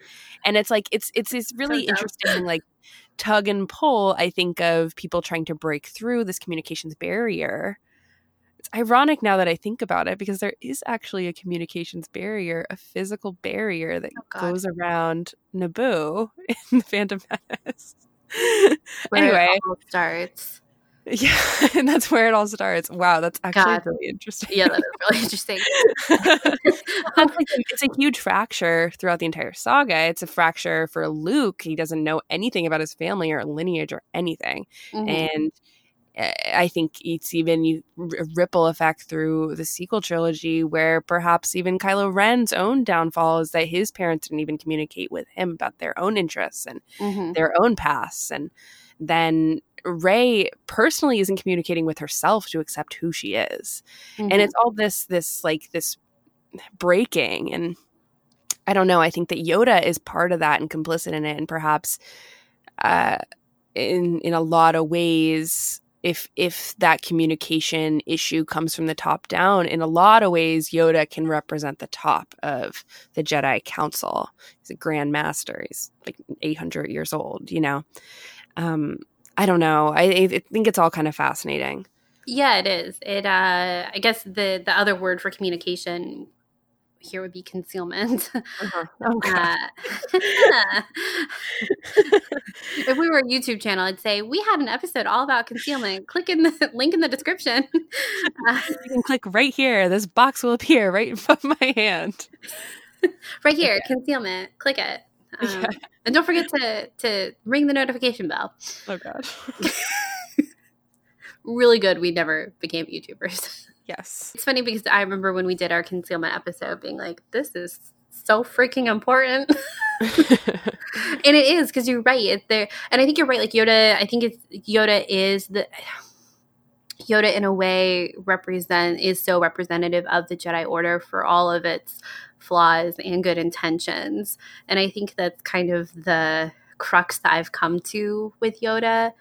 S1: And it's like it's it's this really interesting like tug and pull. I think of people trying to break through this communications barrier. It's ironic now that I think about it because there is actually a communications barrier, a physical barrier that
S2: Oh,
S1: goes around Naboo [laughs] in the Phantom Menace.
S2: Where it
S1: anyway,
S2: all starts.
S1: Yeah, [laughs] and that's where it all starts. Wow, that's actually
S2: God.
S1: really interesting.
S2: Yeah, that is really interesting. [laughs]
S1: It's a huge fracture throughout the entire saga. It's a fracture for Luke. He doesn't know anything about his family or lineage or anything.
S2: Mhm.
S1: And uh, I think it's even a ripple effect through the sequel trilogy where perhaps even Kylo Ren's own downfall is that his parents didn't even communicate with him about their own interests and
S2: Mhm.
S1: their own pasts. And then Rey personally isn't communicating with herself to accept who she is.
S2: Mhm.
S1: and it's all this this like this breaking. And i don't know i think that yoda is part of that and complicit in it and perhaps uh in in a lot of ways if if that communication issue comes from the top down in a lot of ways yoda can represent the top of the jedi council. He's a grand master. He's like 800 years old you know? Um i don't know i, I think it's all kind of fascinating
S2: Yeah, it is. It uh I guess the the other word for communication here would be concealment. [laughs]
S1: oh god
S2: Uh, [laughs] if we were a YouTube channel, I'd say we had an episode all about concealment. Click in the [laughs] link in the description. Uh,
S1: you can click right here. This box will appear right above my hand.
S2: right here, concealment. Click it. [laughs] Um,
S1: Yeah.
S2: And don't forget to to ring the notification bell.
S1: Oh god. [laughs]
S2: Really good. We never became YouTubers.
S1: yes.
S2: It's funny because I remember when we did our concealment episode, being like, "This is so freaking important." [laughs] and it is because you're right. It's there, and I think you're right. Like Yoda, I think it's Yoda is the [sighs] Yoda in a way represent is so representative of the Jedi Order for all of its flaws and good intentions, and I think that's kind of the crux that I've come to with Yoda.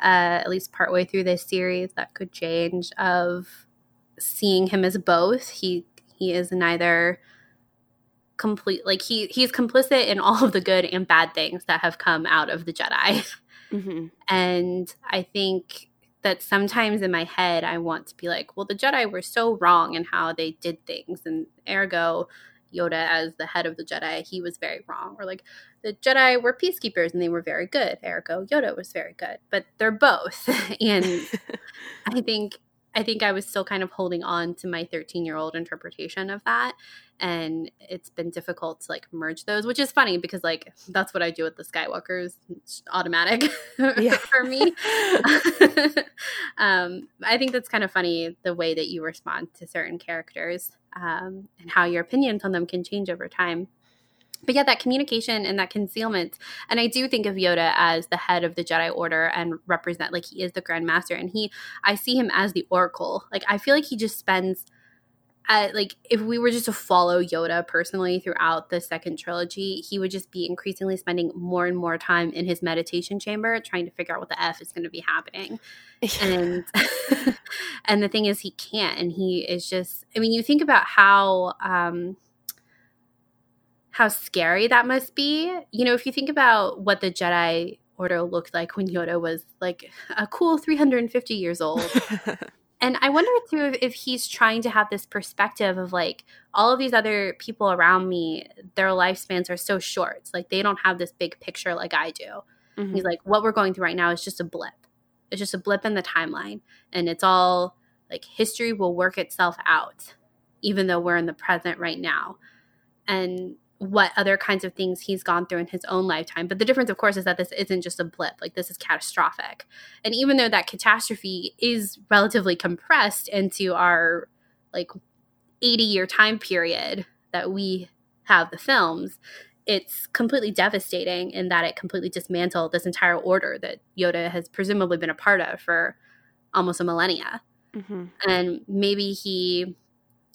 S2: Uh, at least partway through this series, that could change. Of seeing him as both, he he is neither complete like he he's complicit in all of the good and bad things that have come out of the Jedi.
S1: hmm
S2: And I think that sometimes in my head I want to be like, well, the Jedi were so wrong in how they did things, and ergo Yoda as the head of the Jedi, he was very wrong. Or like the Jedi were peacekeepers and they were very good. Ergo Yoda was very good. But they're both. [laughs] and [laughs] I think I think I was still kind of holding on to my 13 year old interpretation of that. And it's been difficult to like merge those, which is funny because like that's what I do with the Skywalkers. It's automatic [laughs] for me. [laughs] um, I think that's kind of funny the way that you respond to certain characters um, and how your opinions on them can change over time. But yeah, that communication and that concealment. And I do think of Yoda as the head of the Jedi Order and represent, like, he is the Grand Master. And he, I see him as the Oracle. Like, I feel like he just spends, uh, like, if we were just to follow Yoda personally throughout the second trilogy, he would just be increasingly spending more and more time in his meditation chamber trying to figure out what the F is going to be happening and [laughs] [laughs] and the thing is he can't and he is just i mean you think about how um how scary that must be you know if you think about what the jedi order looked like when Yoda was like a cool 350 years old. [laughs] and I wonder too if, if, he's trying to have this perspective of like all of these other people around me, their lifespans are so short. like they don't have this big picture like I do. Mm-hmm. He's like, what we're going through right now is just a blip. It's just a blip in the timeline. And it's all like history will work itself out, even though we're in the present right now. And what other kinds of things he's gone through in his own lifetime. But the difference, of course, is that this isn't just a blip, like, this is catastrophic. And even though that catastrophe is relatively compressed into our like 80 year time period that we have the films, it's completely devastating in that it completely dismantled this entire order that Yoda has presumably been a part of for almost a millennia. Mm-hmm. And maybe he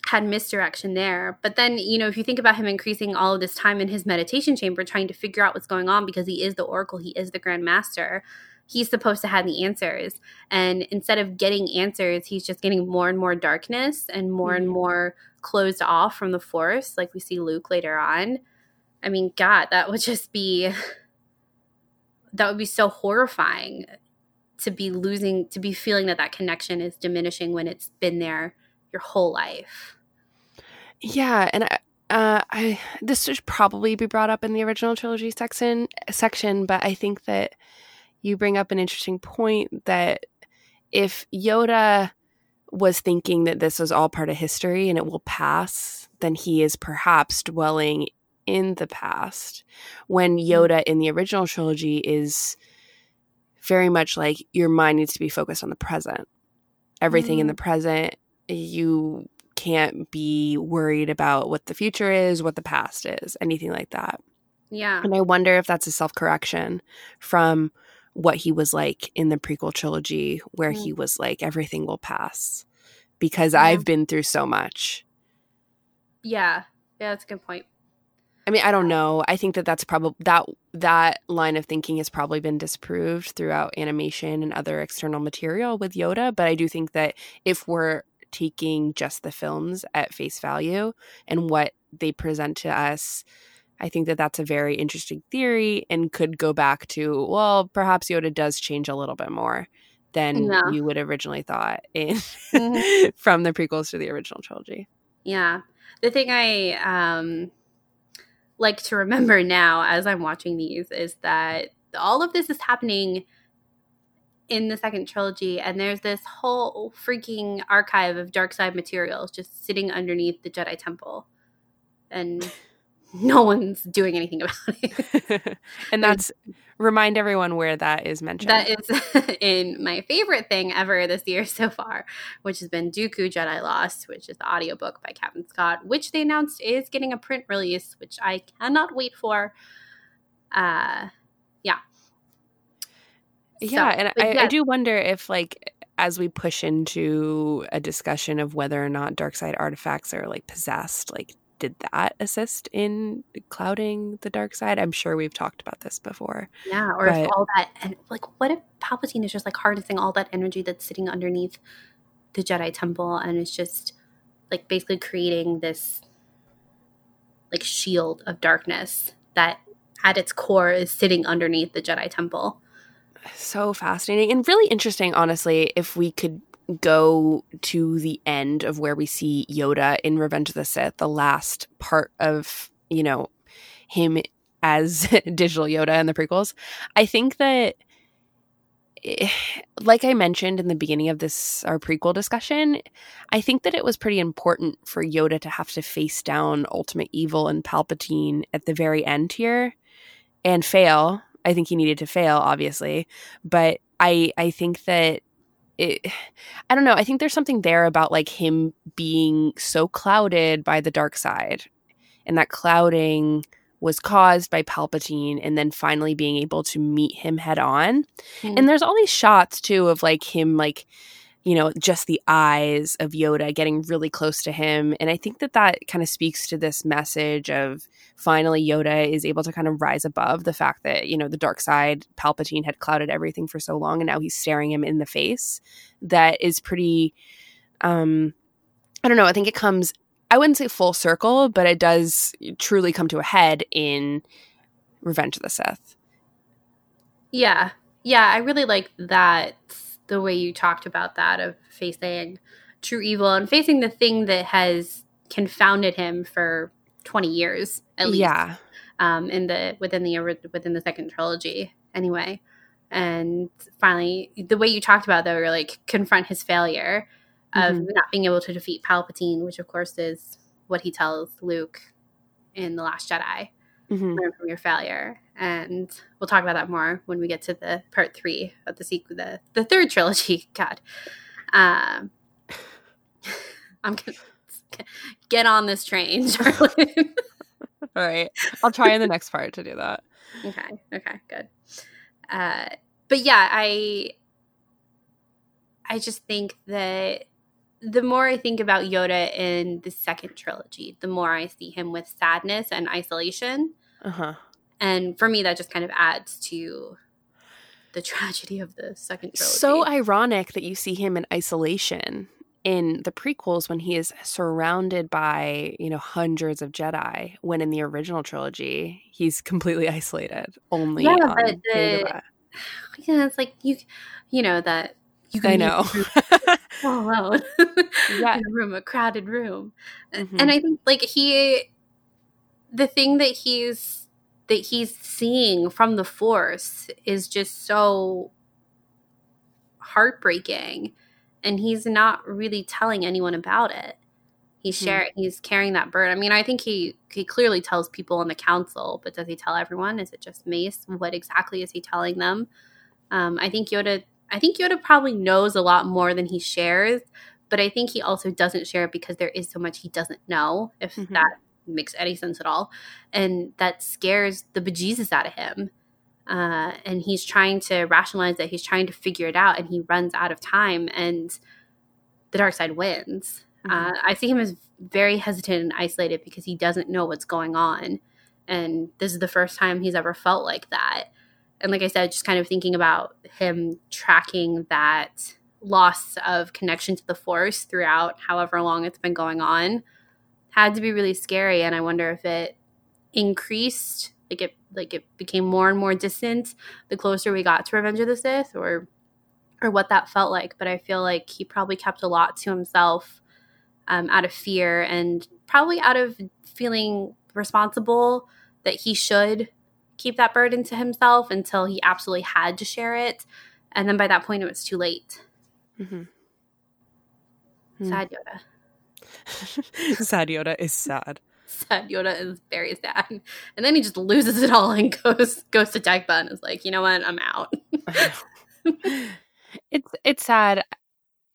S2: had misdirection there. But then, you know, if you think about him increasing all of this time in his meditation chamber trying to figure out what's going on because he is the oracle, he is the grand master, he's supposed to have the answers. And instead of getting answers, he's just getting more and more darkness and more mm-hmm. and more closed off from the force, like we see Luke later on. I mean, God, that would just be [laughs] that would be so horrifying to be losing to be feeling that that connection is diminishing when it's been there your whole life.
S1: Yeah, and I, uh, I this should probably be brought up in the original trilogy section section, but I think that you bring up an interesting point that if Yoda was thinking that this was all part of history and it will pass, then he is perhaps dwelling in the past. When hmm. Yoda in the original trilogy is very much like your mind needs to be focused on the present. Everything mm. in the hmm. present you can't be worried about what the future is, what the past is, anything like that.
S2: Yeah.
S1: And I wonder if that's a self correction from what he was like in the prequel trilogy, where mm. he was like, everything will pass because yeah. I've been through so much.
S2: Yeah. Yeah, that's a good point.
S1: I mean, I don't know. I think that that's probably that that line of thinking has probably been disproved throughout animation and other external material with Yoda, but I do think that if we're taking just the films at face value and what they present to us I think that that's a very interesting theory and could go back to, well, perhaps Yoda does change a little bit more than yeah. you would originally thought in mm-hmm. [laughs] from the prequels to the original trilogy.
S2: Yeah. The thing I um, like to remember [laughs] now as I'm watching these is that all of this is happening in the second trilogy, and there's this whole freaking archive of dark side materials just sitting underneath the Jedi Temple, and [laughs] no one's doing anything about
S1: it. [laughs] and that's remind everyone where that is mentioned.
S2: That is [laughs] in my favorite thing ever this year so far, which has been Dooku Jedi Lost, which is the audiobook by Cavan Scott, which they announced is getting a print release, which I cannot wait for. Uh, yeah,
S1: so, and I, yeah. I do wonder if like as we push into a discussion of whether or not dark side artifacts are like possessed, like did that assist in clouding the dark side? I'm sure we've talked about this before.
S2: Yeah, or but, if all that and like what if Palpatine is just like harnessing all that energy that's sitting underneath the Jedi temple and it's just like basically creating this like shield of darkness that at its core is sitting underneath the Jedi temple
S1: so fascinating and really interesting, honestly, if we could go to the end of where we see Yoda in Revenge of the Sith, the last part of, you know, him as [laughs] digital Yoda in the prequels. I think that eh, like I mentioned in the beginning of this our prequel discussion, I think that it was pretty important for Yoda to have to face down ultimate evil and Palpatine at the very end here and fail I think he needed to fail, obviously, but I I think that it, [sighs] I don't know. I think there's something there about like him being so clouded by the dark side, and that clouding was caused by Palpatine, and then finally being able to meet him head on. Mm. And there's all these shots too of like him like you know, just the eyes of Yoda getting really close to him. And I think that that kind of speaks to this message of finally Yoda is able to kind of rise above the fact that, you know, the dark side, Palpatine had clouded everything for so long and now he's staring him in the face. That is pretty, um, I don't know. I think it comes, I wouldn't say full circle, but it does truly come to a head in Revenge of the Sith.
S2: Yeah. Yeah, I really like that the way you talked about that of facing true evil and facing the thing that has confounded him for 20 years at least.
S1: Yeah.
S2: Um in the within the within the second trilogy anyway. And finally the way you talked about though you're like confront his failure of
S1: Mhm.
S2: not being able to defeat Palpatine, which of course is what he tells Luke in The Last Jedi
S1: Mhm.
S2: learn from your failure. And we'll talk about that more when we get to the part three of the sequel, the, the third trilogy. [laughs] God. Um, [laughs] I'm to [laughs] get on this train, Charlotte.
S1: All right. I'll try in the next part to do that.
S2: okay. Okay. Good. Uh, but yeah, I, I just think that the more I think about Yoda in the second trilogy, the more I see him with sadness and isolation.
S1: Uh huh.
S2: And for me that just kind of adds to the [laughs] tragedy of the second trilogy
S1: So ironic that you see him in isolation in the prequels when he is surrounded by, you know, hundreds of Jedi, when in the original trilogy, he's completely [laughs] isolated, only
S2: Yeah, but the- [sighs] yeah it's like you you know that you
S1: I know. [laughs]
S2: all alone
S1: Yeah.
S2: in a room a crowded room
S1: Mhm.
S2: and i think like he the thing that he's that he's seeing from the force is just so heartbreaking. And he's not really telling anyone about it. He's
S1: Mhm.
S2: sharing he's carrying that burden. I mean i think he he clearly tells people in the council but does he tell everyone? Is it just mace? What exactly is he telling them? Um, i think yoda i think yoda probably knows a lot more than he shares but i think he also doesn't share it because there is so much he doesn't know. If
S1: Mhm.
S2: that makes any sense at all. And that scares the bejesus out of him. Uh, and he's trying to rationalize it. He's trying to figure it out and he runs out of time and the dark side wins. Uh, i see him as very hesitant and isolated because he doesn't know what's going on. And this is the first time he's ever felt like that. And like i said just kind of thinking about him tracking that loss of connection to the force throughout however long it's been going on had to be really scary and i wonder if it increased like it like it became more and more distant the closer we got to revenge of the sith or or what that felt like but i feel like he probably kept a lot to himself um, out of fear and probably out of feeling responsible that he should keep that burden to himself until he absolutely had to share it and then by that point it was too late
S1: Mhm. Hmm.
S2: sad yoda [laughs]
S1: sad Yoda is sad.
S2: sad Yoda is very sad. And then he just loses it all and goes goes to Dagobah and is like, you know what, I'm out. [laughs]
S1: it's it's sad.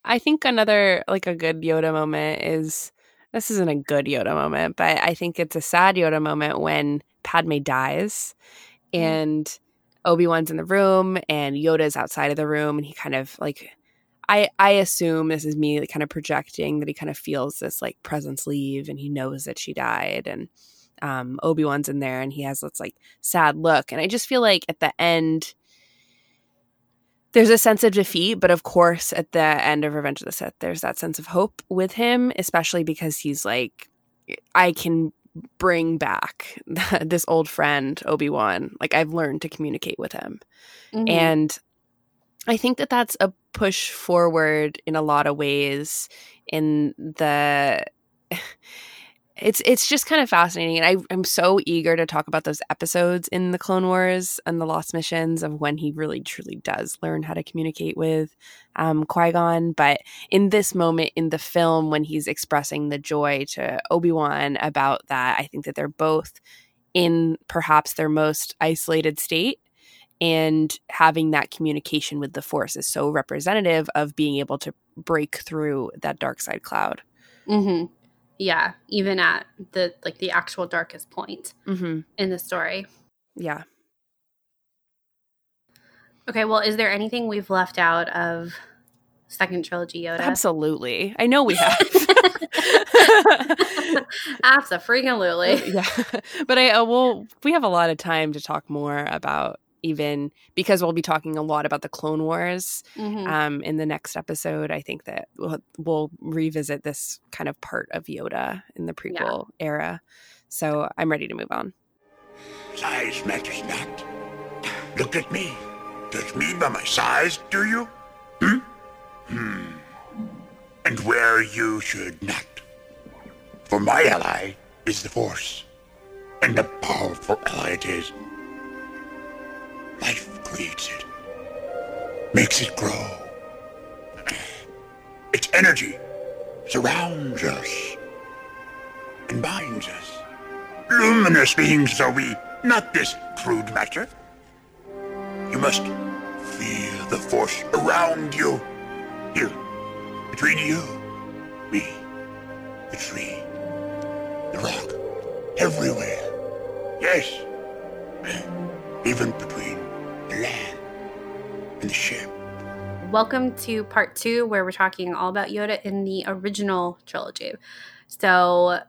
S1: I think another like a good Yoda moment is this isn't a good Yoda moment, but I think it's a sad Yoda moment when Padme dies mm. and Obi-Wan's in the room and Yoda's outside of the room and he kind of like I I assume this is me kind of projecting that he kind of feels this like presence leave and he knows that she died and um Obi-Wan's in there and he has this like sad look and I just feel like at the end there's a sense of defeat, but of course, at the end of Revenge of the Sith, there's that sense of hope with him, especially because he's like, I can bring back [laughs] this old friend, Obi Wan. Like, I've learned to communicate with him.
S2: Mhm.
S1: And I think that that's a push forward in a lot of ways in the [laughs] it's it's just kind of fascinating and I, i'm so eager to talk about those episodes in the clone wars and the lost missions of when he really truly does learn how to communicate with um, qui-gon but in this moment in the film when he's expressing the joy to obi-wan about that i think that they're both in perhaps their most isolated state and having that communication with the force is so representative of being able to break through that dark side cloud
S2: Mhm. Yeah, even at the like the actual darkest point
S1: mm-hmm.
S2: in the story.
S1: yeah
S2: Okay, well, is there anything we've left out of second trilogy Yoda?
S1: absolutely i know we have [laughs] [laughs]
S2: Absolutely.
S1: yeah [laughs] but i uh, will we have a lot of time to talk more about even because we'll be talking a lot about the clone wars
S2: Mhm.
S1: um in the next episode i think that we'll, we'll revisit this kind of part of yoda in the prequel era so i'm ready to move on
S4: Size matters not. Look at me. judge me by my size, do you? Hmm? Hmm. And where you should not. For my ally is the Force. And a powerful ally it is. Life creates it. Makes it grow. Its energy surrounds us and binds us. Luminous beings are we, not this crude matter. You must feel the force around you. Here, between you, me, the tree, the rock, everywhere. Yes, even between land and the ship.
S2: Welcome to part two, where we're talking all about Yoda in the original trilogy. So,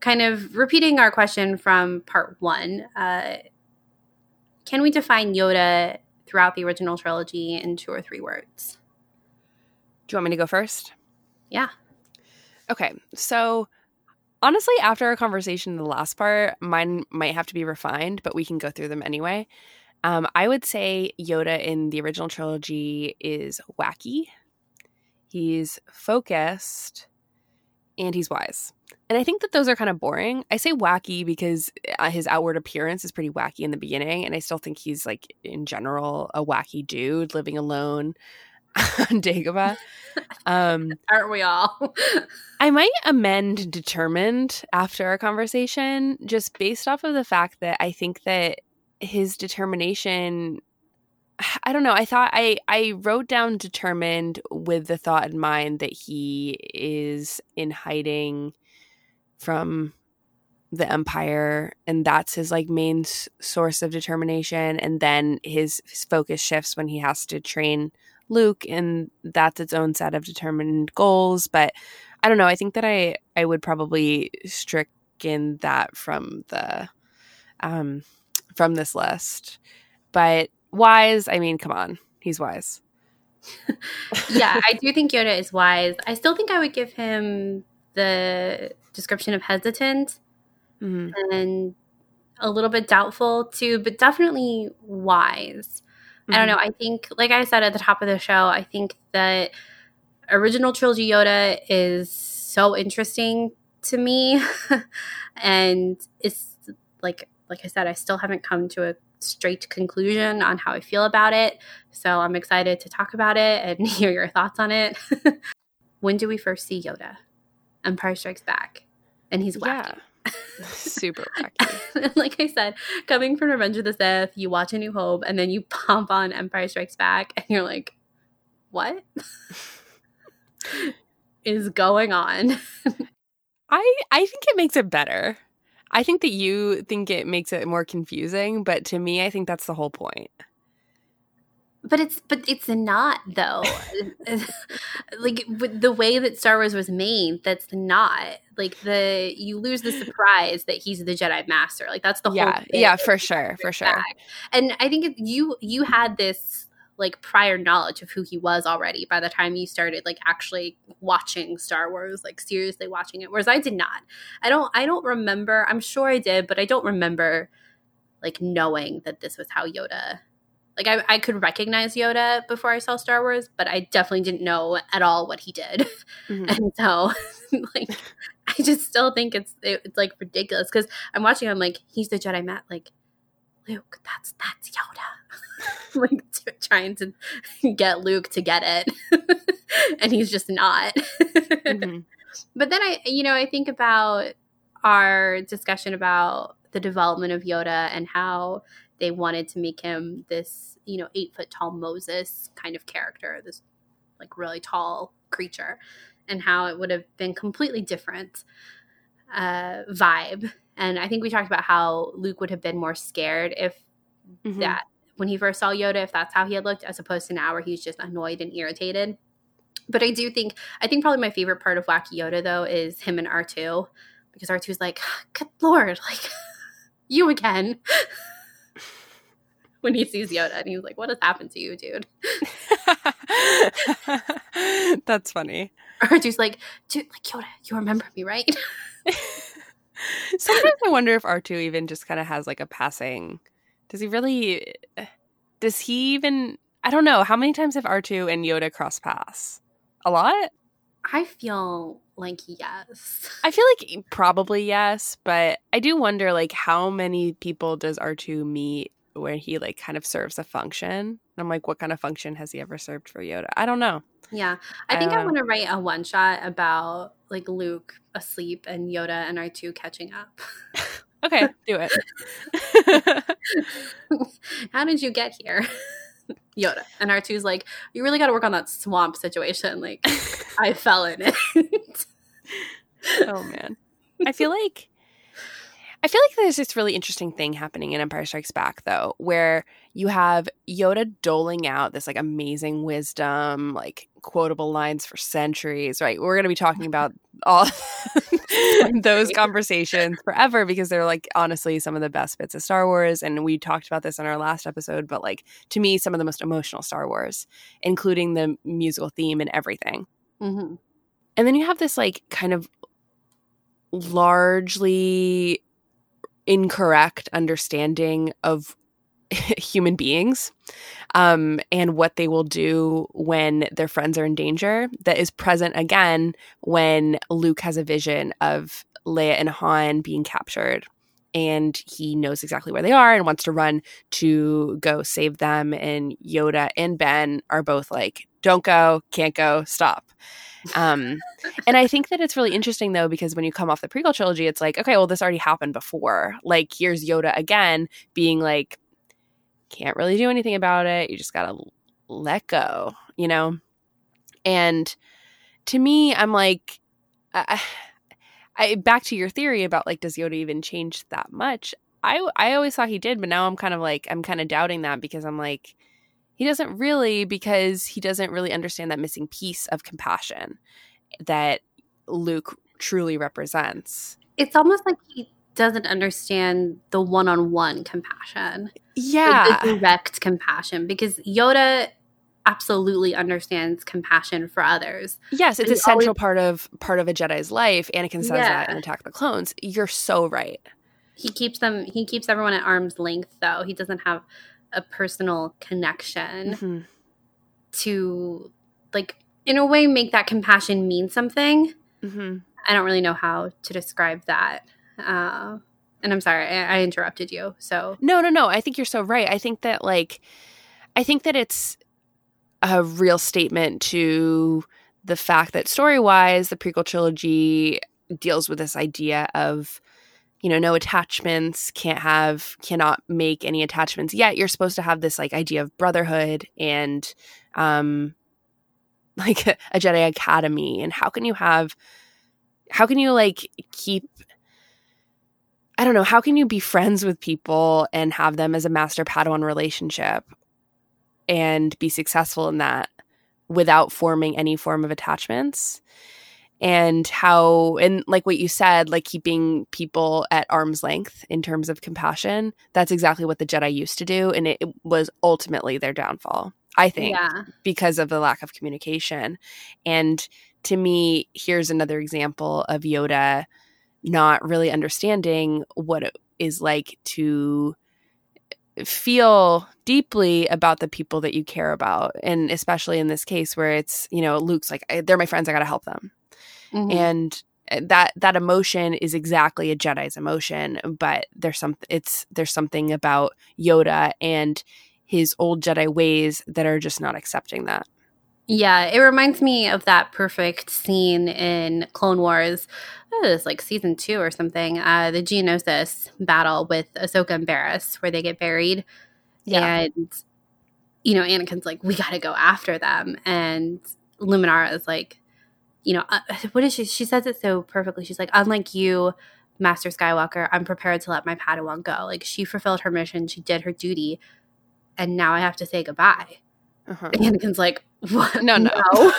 S2: kind of repeating our question from part one uh, can we define Yoda throughout the original trilogy in two or three words?
S1: Do you want me to go first?
S2: Yeah.
S1: Okay. So, honestly, after our conversation in the last part, mine might have to be refined, but we can go through them anyway. Um, I would say Yoda in the original trilogy is wacky. He's focused and he's wise. And I think that those are kind of boring. I say wacky because uh, his outward appearance is pretty wacky in the beginning. And I still think he's, like, in general, a wacky dude living alone [laughs] on Dagobah. [laughs] Um,
S2: Aren't we all? [laughs]
S1: I might amend determined after our conversation just based off of the fact that I think that his determination [sighs] I don't know. I thought I I wrote down determined with the thought in mind that he is in hiding from the empire and that's his like main s- source of determination and then his, his focus shifts when he has to train Luke and that's its own set of determined goals but I don't know. I think that I I would probably stricken that from the um from this list. But wise, I mean, come on. He's wise. [laughs]
S2: yeah, I do think Yoda is wise. I still think I would give him the description of hesitant
S1: hmm
S2: and a little bit doubtful too, but definitely wise. I don't know. I think, like I said at the top of the show, I think that original trilogy Yoda is so interesting to me, [laughs] and it's like, like I said, I still haven't come to a straight conclusion on how I feel about it. So I'm excited to talk about it and [laughs] hear your thoughts on it. [laughs] when do we first see Yoda? Empire Strikes Back, and he's wacky.
S1: Yeah. [laughs] Super wacky.
S2: like I said, coming from Revenge of the Sith, you watch A New Hope, and then you pump on Empire Strikes Back, and you're like, what is going on?
S1: I I think it makes it better. I think that you think it makes it more confusing, but to me I think that's the whole point.
S2: But it's but it's not though. [laughs] like the way that Star Wars was made, that's not like the you lose the surprise that he's the Jedi Master. Like that's the whole
S1: Yeah. Yeah, for sure. For sure.
S2: back. And I think it, you you had this like prior knowledge of who he was already by the time you started like actually watching Star Wars, like seriously watching it. Whereas I did not. I don't I don't remember. I'm sure I did, but I don't remember like knowing that this was how Yoda like I, I could recognize Yoda before I saw Star Wars, but I definitely didn't know at all what he did.
S1: Mhm. [laughs]
S2: And so, [laughs] like, I just still think it's it, it's like ridiculous because I'm watching. I'm like, he's the Jedi Matt. Like, Luke, that's that's Yoda. [laughs] like t- trying to get Luke to get it, [laughs] and he's just not.
S1: Mhm. [laughs]
S2: But then I, you know, I think about our discussion about the development of Yoda and how they wanted to make him this, you know, eight foot tall Moses kind of character, this like really tall creature, and how it would have been completely different uh, vibe. And I think we talked about how Luke would have been more scared if
S1: Mhm.
S2: that when he first saw Yoda, if that's how he had looked, as opposed to now where he's just annoyed and irritated. But I do think I think probably my favorite part of Wacky Yoda though is him and R two, because R 2s like, [sighs] good lord, [laughs] like [laughs] you again. [laughs] when he sees Yoda and he's like, what has happened to you, dude?
S1: That's funny.
S2: R 2s like, dude, like Yoda, you remember me, right? [laughs]
S1: Sometimes I wonder if R2 even just kind of has like a passing. Does he really? does he even I don't know, how many times have R2 and Yoda crossed paths? A lot?
S2: I feel like yes.
S1: I feel like probably yes, but I do wonder like how many people does R2 meet where he like kind of serves a function? And I'm like, what kind of function has he ever served for Yoda? I don't know.
S2: Yeah. I think I
S1: Uh,
S2: want to write a one shot about like Luke asleep and Yoda and R2 catching up. [laughs]
S1: Okay, do it. [laughs]
S2: How did you get here? [laughs] Yoda. And R2's like, you really got to work on that swamp situation. Like, I fell in it.
S1: oh man. I feel like I feel like there's this really interesting thing happening in Empire Strikes Back though, where you have Yoda doling out this like amazing wisdom, like quotable lines for centuries, right? We're going to be talking [laughs] about all [laughs] those conversations forever because they're like honestly some of the best bits of Star Wars and we talked about this in our last episode, but like to me some of the most emotional Star Wars, including the musical theme and everything.
S2: hmm
S1: And then you have this like kind of largely incorrect understanding of [laughs] human beings um, and what they will do when their friends are in danger that is present again when Luke has a vision of Leia and Han being captured and he knows exactly where they are and wants to run to go save them and Yoda and Ben are both like don't go can't go stop um and I think that it's really interesting though because when you come off the prequel trilogy, it's like, okay, well, this already happened before. Like, here's Yoda again being like, can't really do anything about it. You just gotta let go, you know. And to me, I'm like, I, I back to your theory about like, does Yoda even change that much? I I always thought he did, but now I'm kind of like, I'm kind of doubting that because I'm like, he doesn't really because he doesn't really understand that missing piece of compassion that Luke truly represents.
S2: It's almost like he doesn't understand the one on one compassion. like
S1: Yeah.
S2: the direct compassion because Yoda absolutely understands compassion for others.
S1: yes, it's a central
S2: always-
S1: part of part of a Jedi's life. Anakin says that in Attack of the Clones. You're so right.
S2: He keeps them he keeps everyone at arm's length though. He doesn't have a personal connection
S1: Mhm.
S2: to like in a way make that compassion mean something.
S1: Mhm.
S2: I don't really know how to describe that. Uh, and I'm sorry, I, I interrupted you. So
S1: No, no, no. I think you're so right. I think that like I think that it's a real statement to the fact that story-wise the prequel trilogy deals with this idea of you know no attachments can't have cannot make any attachments yet you're supposed to have this like idea of brotherhood and um [laughs] like a, a jedi academy and how can you have how can you like keep i don't know how can you be friends with people and have them as a master padawan relationship and be successful in that without forming any form of attachments? And how and like what you said like keeping people at arm's length in terms of compassion that's exactly what the jedi used to do and it, it was ultimately their downfall i think
S2: yeah,
S1: because of the lack of communication. And to me here's another example of yoda not really understanding what it is like to feel deeply about the people that you care about and especially in this case where it's you know luke's like they're my friends i gotta help them
S2: Mhm.
S1: and uh, that that emotion is exactly a jedi's emotion but there's some it's there's something about yoda and his old jedi ways that are just not accepting that
S2: Yeah, it reminds me of that perfect scene in Clone Wars. It was like season two or something. Uh, the Geonosis battle with Ahsoka and Barris, where they get buried, and you know Anakin's like, "We got to go after them," and Luminara is like, "You know, uh, what is she?" She says it so perfectly. She's like, "Unlike you." Master Skywalker, I'm prepared to let my Padawan go. Like she fulfilled her mission, she did her duty, and now I have to say goodbye.
S1: uh-huh.
S2: Anakin's like, what?
S1: no no, [laughs]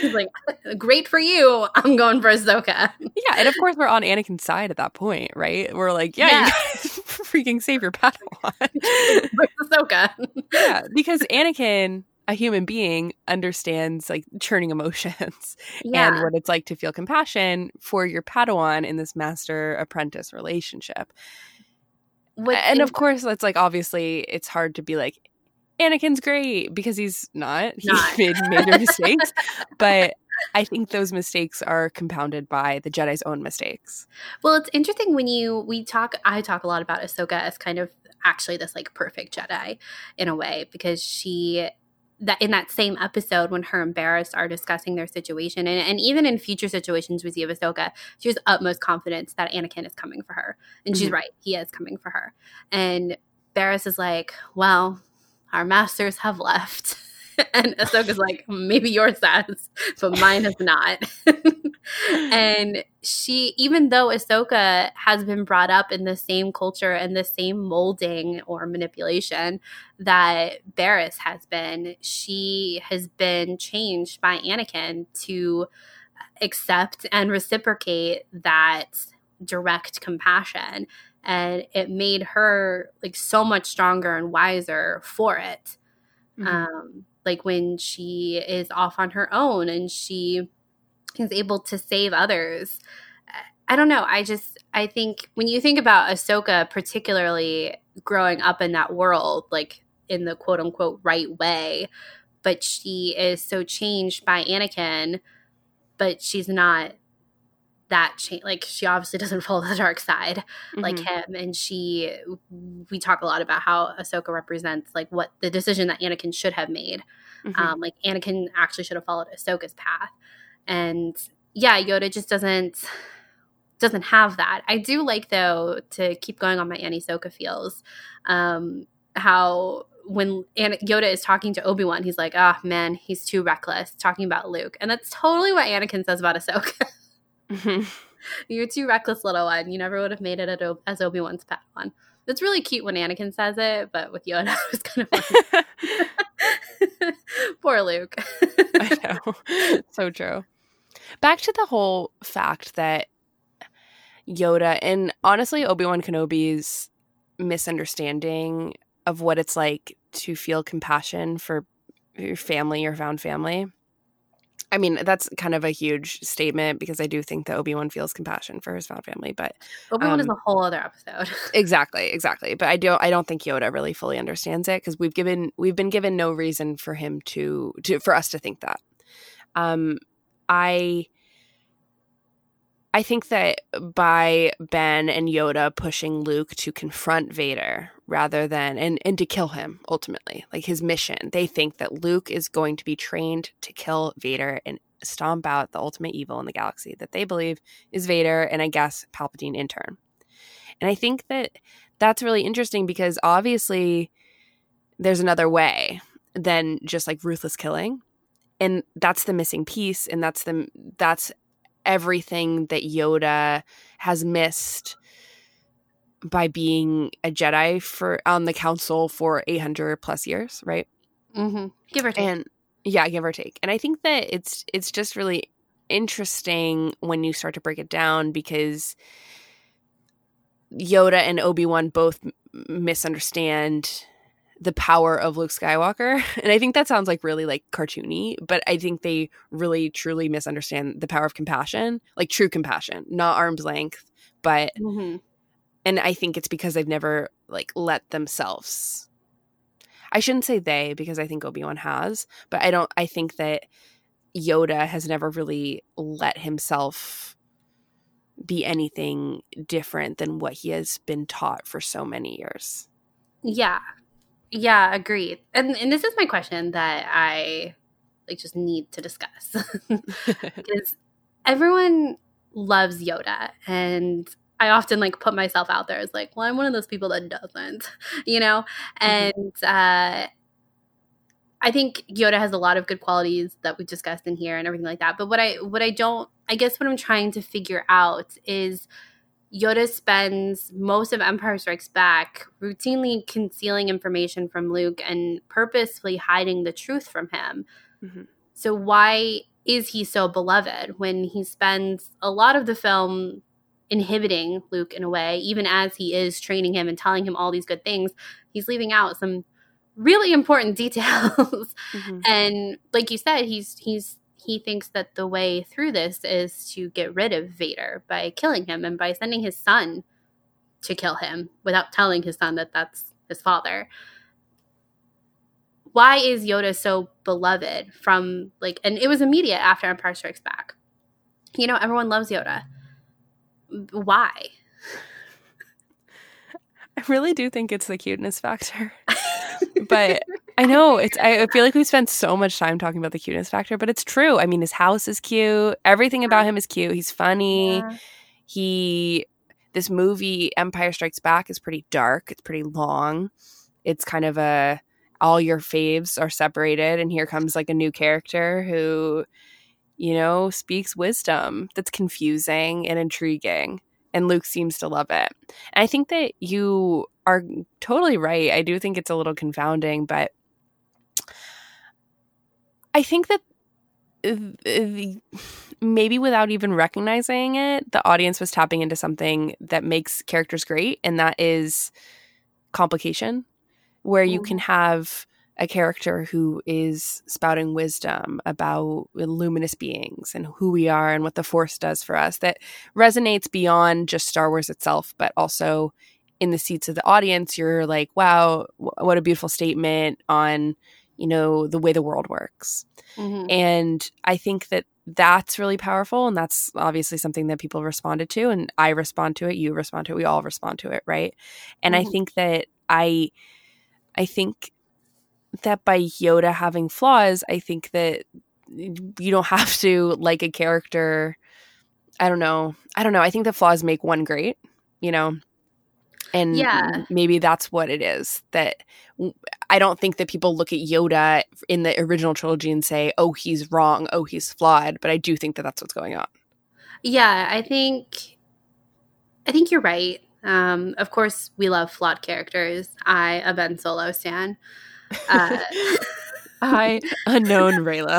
S2: He's like, great for you. I'm going for Ahsoka.
S1: yeah and of course we're on anakin's side at that point right we're like yeah,
S2: Yeah.
S1: you guys [laughs] freaking save your padawan [laughs]
S2: Ahsoka?
S1: yeah because anakin a human being understands like churning emotions and what it's like to feel compassion for your padawan in this master apprentice relationship and of course, that's like obviously it's hard to be like Anakin's great because he's not. He
S2: Not. [laughs]
S1: made major [laughs] mistakes, but I think those mistakes are compounded by the Jedi's own mistakes.
S2: Well, it's interesting when you we talk. I talk a lot about Ahsoka as kind of actually this like perfect Jedi in a way because she that in that same episode when her and Barris are discussing their situation and, and even in future situations we see of Ahsoka, she has utmost confidence that Anakin is coming for her, and she's
S1: Mhm.
S2: right, he is coming for her, and Barris is like, well, our masters have left. [laughs] And Ahsoka's like, maybe yours has, but mine has not. [laughs] and she, even though Ahsoka has been brought up in the same culture and the same molding or manipulation that Barriss has been, she has been changed by Anakin to accept and reciprocate that direct compassion. And it made her like so much stronger and wiser for it
S1: Mhm.
S2: um, like when she is off on her own and she is able to save others. I don't know. I just I think when you think about Ahsoka, particularly growing up in that world, like in the quote unquote right way, but she is so changed by Anakin, but she's not that change. Like she obviously doesn't [laughs] follow the dark side like
S1: Mhm.
S2: him and she we talk a lot about how Ahsoka represents like what the decision that Anakin should have made.
S1: Mhm.
S2: Um like Anakin actually should have followed Ahsoka's path. And yeah, Yoda just doesn't doesn't have that. I do like though to keep going on my Annie Soka feels um how when Yoda is talking to Obi-Wan, he's like, "Ah, man, he's too reckless," talking about Luke. And that's totally what Anakin says about Ahsoka. [laughs]
S1: Mhm. [laughs]
S2: You're too reckless, little one. You never would have made it at o- as Obi Wan's Padawan. It's really cute when Anakin says it, but with Yoda, [laughs] it was kind of funny. [laughs] Poor Luke.
S1: I know. so true. Back to the whole fact that Yoda and honestly Obi-Wan Kenobi's misunderstanding of what it's like to feel compassion for your family, your found family. I mean, that's kind of a huge statement because I do think that Obi-Wan feels compassion for his found family, but
S2: Obi Wan is
S1: Um,
S2: a whole other episode. [laughs]
S1: exactly, exactly. But I don't I don't think Yoda really fully understands it because we've given we've been given no reason for him to to for us to think that. Um I I think that by Ben and Yoda pushing Luke to confront Vader rather than and and to kill him ultimately, like his mission, they think that Luke is going to be trained to kill Vader and stomp out the ultimate evil in the galaxy that they believe is Vader and I guess Palpatine in turn. And I think that that's really interesting because obviously there's another way than just like ruthless killing. And that's the missing piece and that's the that's everything that Yoda has missed by being a Jedi for on the council for 800 plus years, right?
S2: mm-hmm. Give or take.
S1: And yeah, give or take. And I think that it's it's just really interesting when you start to break it down because Yoda and Obi-Wan both misunderstand the power of Luke Skywalker. [laughs] And I think that sounds like really like cartoony, but I think they really truly misunderstand the power of compassion, like true compassion, not arm's length, but
S2: Mhm.
S1: And I think it's because they've never like let themselves. I shouldn't say they because I think Obi Wan has, but I don't. I think that Yoda has never really let himself be anything different than what he has been taught for so many years.
S2: Yeah. Yeah, agreed. And and this is my question that I like just need to discuss. [laughs] [laughs] Because everyone loves Yoda and I often like put myself out there as like, well, I'm one of those people that doesn't, [laughs] you know? And uh I think Yoda has a lot of good qualities that we've discussed in here and everything like that. But what I what I don't I guess what I'm trying to figure out is Yoda spends most of Empire Strikes Back routinely concealing information from Luke and purposefully hiding the truth from him.
S1: Mhm.
S2: So why is he so beloved when he spends a lot of the film inhibiting Luke in a way, even as he is training him and telling him all these good things? He's leaving out some really important [laughs] details.
S1: Mhm.
S2: and like you said, he's he's he thinks that the way through this is to get rid of Vader by killing him and by sending his son to kill him without telling his son that that's his father. Why is Yoda so beloved from like and it was immediate after Empire Strikes Back. You know, everyone loves Yoda. Why?
S1: I really do think it's the cuteness factor. [laughs] but I know it's I feel like we spent so much time talking about the cuteness factor, but it's true. I mean, his house is cute. Everything about him is cute. He's funny.
S2: Yeah.
S1: He this movie Empire Strikes Back is pretty dark. It's pretty long. It's kind of a all your faves are separated and here comes like a new character who you know speaks wisdom that's confusing and intriguing and Luke seems to love it. And I think that you are totally right. I do think it's a little confounding, but I think that uh, maybe without even recognizing it, the audience was tapping into something that makes characters great, and that is complication, where you can have a character who is spouting wisdom about luminous beings and who we are and what the force does for us that resonates beyond just Star Wars itself, but also in the seats of the audience. You're like, wow, what a beautiful statement on, you know, the way the world works.
S2: Mhm.
S1: And I think that that's really powerful. And that's obviously something that people responded to. And I respond to it. You respond to it. We all respond to it. Right. And I
S2: Mhm.
S1: think that I, I think that by Yoda having flaws, I think that you don't have to like a character. I don't know. I don't know. I think the flaws make one great, you know? And
S2: Yeah.
S1: maybe that's what it is. That I don't think that people look at Yoda in the original trilogy and say, oh, he's wrong. Oh, he's flawed. But I do think that that's what's going on.
S2: Yeah, I think I think you're right. Um, of course, we love flawed characters. I, a Ben Solo stan. Uh,
S1: I, unknown Reylo.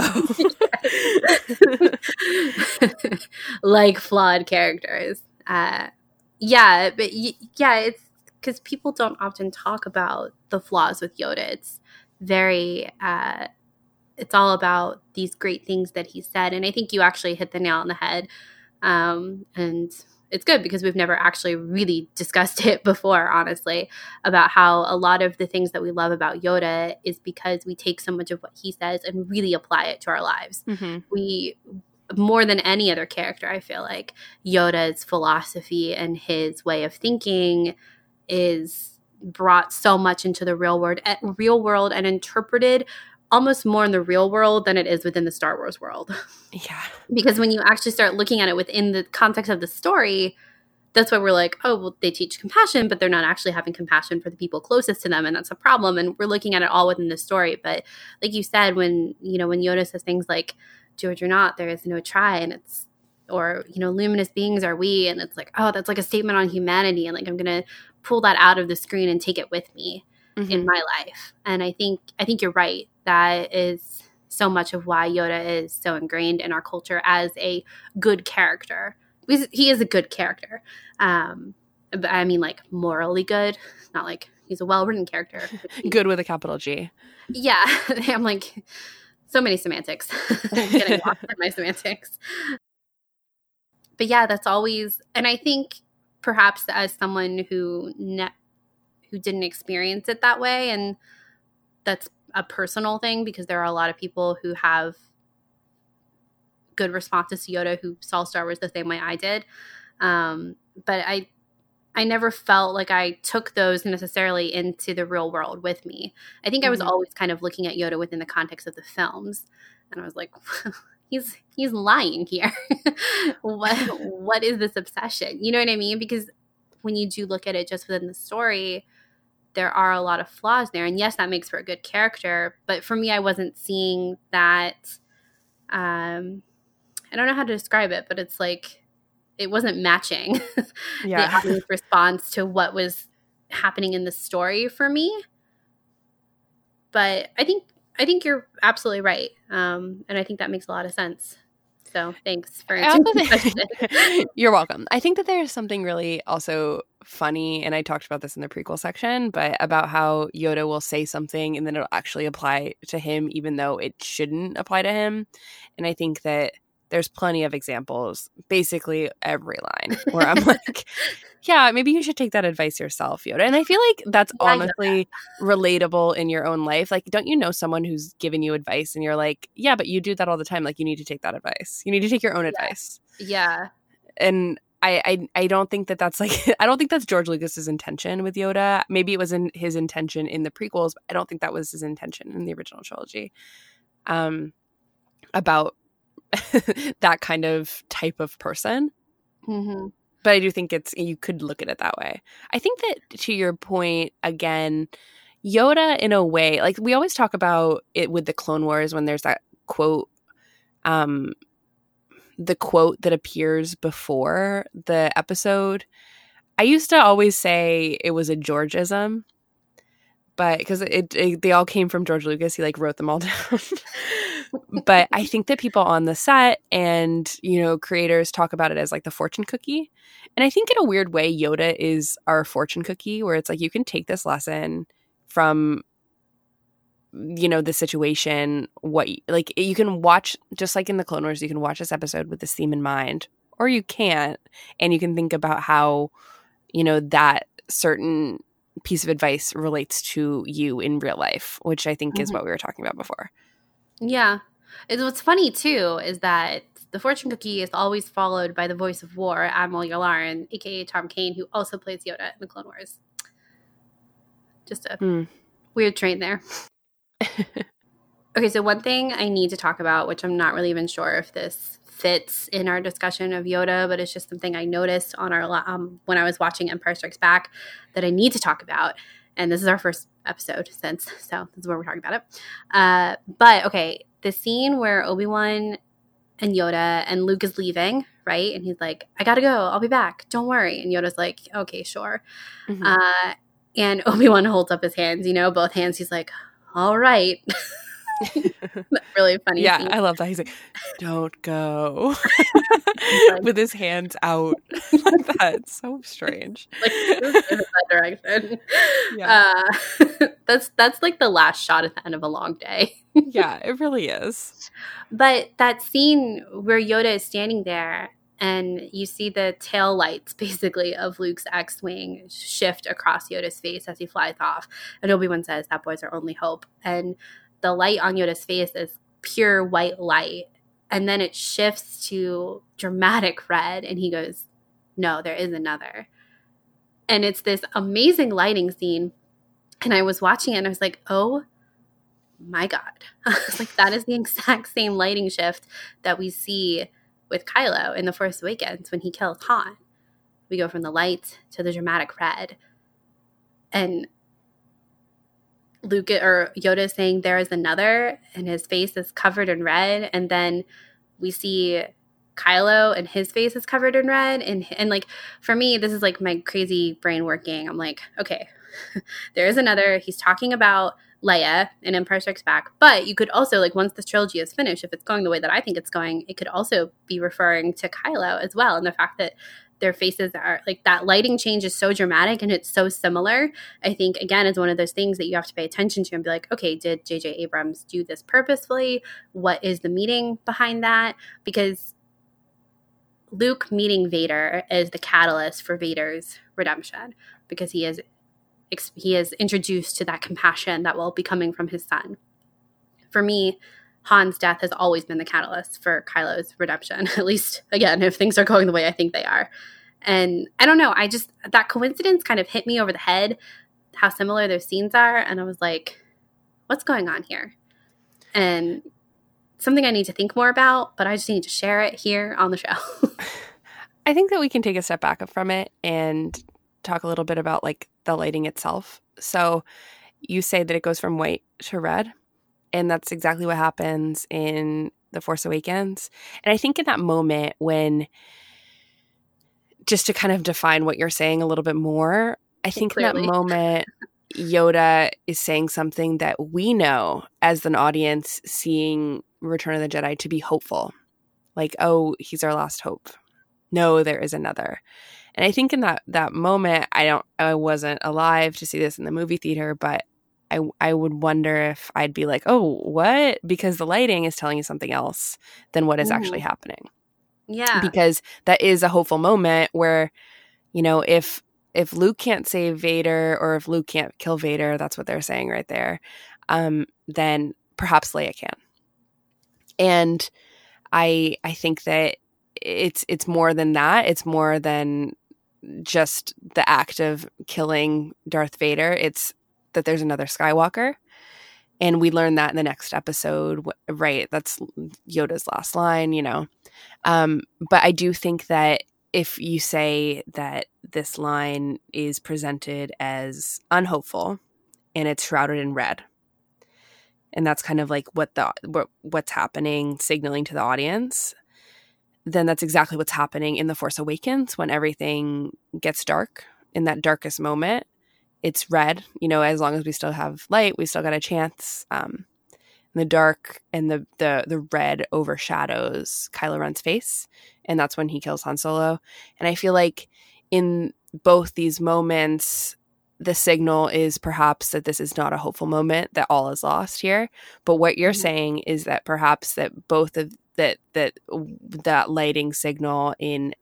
S1: [laughs]
S2: like flawed characters. Uh, yeah, but y- yeah, it's because people don't often talk about the flaws with Yoda. It's very, uh, it's all about these great things that he said, and I think you actually hit the nail on the head. Um, and it's good because we've never actually really discussed [laughs] it before, honestly, about how a lot of the things that we love about Yoda is because we take so much of what he says and really apply it to our lives
S1: Mhm.
S2: we more than any other character i feel like yoda's philosophy and his way of thinking is brought so much into the real world eh, real world and interpreted almost more in the real world than it is within the star wars world
S1: Yeah. [laughs]
S2: because when you actually start looking at it within the context of the story that's why we're like oh well they teach compassion but they're not actually having compassion for the people closest to them and that's a problem and we're looking at it all within the story but like you said when you know when yoda says things like george or not there is no try and it's or you know luminous beings are we and it's like oh that's like a statement on humanity and like i'm gonna pull that out of the screen and take it with me
S1: Mhm.
S2: in my life and i think i think you're right that is so much of why yoda is so ingrained in our culture as a good character. He is a good character. Um but i mean like morally good not like he's a well-written character. [laughs]
S1: Good with a capital G.
S2: yeah [laughs] i'm like so many semantics. [laughs] Getting lost in my semantics. But yeah that's always and i think perhaps as someone who ne- who didn't experience it that way and that's a personal thing because there are a lot of people who have good responses to yoda who saw star wars the same way i did. Um, but i i never felt like i took those necessarily into the real world with me. I think i was
S1: Mhm.
S2: always kind of looking at yoda within the context of the films and i was like [laughs] he's he's lying here. [laughs] What [laughs] what is this obsession? You know what i mean? Because when you do look at it just within the story there are a lot of flaws there. And yes that makes for a good character but for me i wasn't seeing that um i don't know how to describe it but it's like it wasn't matching [laughs] the
S1: Yeah. [laughs]
S2: audience response to what was happening in the story for me. But i think i think you're absolutely right um and i think that makes a lot of sense so thanks for answering
S1: also
S2: the question.
S1: think- [laughs] You're welcome. I think that there's something really also funny, and I talked about this in the prequel section, but about how Yoda will say something and then it'll actually apply to him, even though it shouldn't apply to him. And I think that there's plenty of examples, basically every line [laughs] where I'm like, yeah, maybe you should take that advice yourself, Yoda. And I feel like that's
S2: Yeah,
S1: honestly relatable in your own life. Like, don't you know someone who's given you advice and you're like, yeah, but you do that all the time. Like, you need to take that advice. You need to take your own advice.
S2: Yeah.
S1: And I, I, I don't think that that's like, [laughs] I don't think that's George Lucas's intention with Yoda. Maybe it was in his intention in the prequels, but I don't think that was his intention in the original trilogy. Um, about [laughs] that kind of type of person
S2: Mm-hmm.
S1: but I do think it's you could look at it that way. I think that to your point again, Yoda in a way, like we always talk about it with the Clone Wars when there's that quote um the quote that appears before the episode. I used to always say it was a Georgism, but because it, it they all came from George Lucas, he like wrote them all [laughs] down. But I think that people on the set and you know creators talk about it as like the fortune cookie, and I think in a weird way, Yoda is our fortune cookie, where it's like you can take this lesson from you know the situation what like you can watch just like in the clone wars you can watch this episode with this theme in mind or you can't and you can think about how you know that certain piece of advice relates to you in real life which i think is
S2: Mhm.
S1: what we were talking about before
S2: Yeah. It's, what's funny too is that the fortune cookie is always followed by the voice of war, Admiral Yularen, aka Tom Kane, who also plays Yoda in the Clone Wars. Just a
S1: Hmm.
S2: weird train there. okay, so one thing I need to talk about, which I'm not really even sure if this fits in our discussion of Yoda, but it's just something I noticed on our um, when I was watching Empire Strikes Back that I need to talk about. And this is our first episode since, so this is where we're talking about it. Uh, but okay, the scene where Obi Wan and Yoda and Luke is leaving, right? And he's like, "I gotta go. I'll be back. Don't worry." And Yoda's like, "Okay, sure."
S1: Mhm.
S2: Uh, and [laughs] Obi Wan holds up his hands, you know, both hands. He's like, "All right." [laughs] [laughs] really funny.
S1: yeah
S2: scene.
S1: i love that he's like don't go [laughs] with his hands out [laughs] like that it's so strange
S2: like that direction.
S1: Yeah.
S2: Uh, that's that's like the last shot at the end of a long day.
S1: yeah it really is
S2: But that scene where Yoda is standing there and you see the tail lights basically of Luke's X-wing shift across Yoda's face as he flies off, and Obi Wan says, "That boy's our only hope." And the light on Yoda's face is pure white light, and then it shifts to dramatic red, and he goes, "No, there is another." And it's this amazing lighting scene, and I was watching it, and I was like, "Oh." my god [laughs] like that is the exact same lighting shift that we see with kylo in the force awakens when he kills han we go from the light to the dramatic red and luke or yoda saying there is another and his face is covered in red and then we see kylo and his face is covered in red and and like for me this is like my crazy brain working i'm like okay [laughs] there is another he's talking about Leia in Empire Strikes Back. But you could also, like, once the trilogy is finished, if it's going the way that I think it's going, it could also be referring to Kylo as well. And the fact that their faces are like that lighting change is so dramatic and it's so similar. I think, again, is one of those things that you have to pay attention to and be like, okay, did J.J. Abrams do this purposefully? What is the meaning behind that? Because Luke meeting Vader is the catalyst for Vader's redemption because he is he is introduced to that compassion that will be coming from his son. For me, Han's death has always been the catalyst for Kylo's redemption. [laughs] At least, again, if things are going the way I think they are. And I don't know, I just that coincidence kind of hit me over the head how similar those scenes are and I was like, what's going on here? And something I need to think more about, but I just need to share it here on the show. [laughs]
S1: I think that we can take a step back from it and talk a little bit about like the lighting itself. So you say that it goes from white to red, and that's exactly what happens in The Force Awakens. And I think in that moment when just to kind of define what you're saying a little bit more, I think in that [laughs] moment Yoda is saying something that we know as an audience seeing Return of the Jedi to be hopeful. Like, oh, he's our last hope. No, there is another. And I think in that that moment, I don't I wasn't alive to see this in the movie theater, but I I would wonder if I'd be like, "Oh, what?" because the lighting is telling you something else than what is actually happening.
S2: Yeah.
S1: Because that is a hopeful moment where you know, if if Luke can't save Vader or if Luke can't kill Vader, that's what they're saying right there. Um, then perhaps Leia can. And I I think that it's it's more than that. It's more than just the act of killing Darth Vader. It's that there's another Skywalker. And we learn that in the next episode, right? That's Yoda's last line, you know. Um, but I do think that if you say that this line is presented as unhopeful and it's shrouded in red, and that's kind of like what the what, what's happening, signaling to the audience, then that's exactly what's happening in the Force Awakens when everything gets dark in that darkest moment. It's red, you know. As long as we still have light, we still got a chance. Um, the dark and the the the red overshadows Kylo Ren's face, and that's when he kills Han Solo. And I feel like in both these moments, the signal is perhaps that this is not a hopeful moment, that all is lost here. But what you're
S2: Mhm.
S1: saying is that perhaps that both of that that that lighting signal in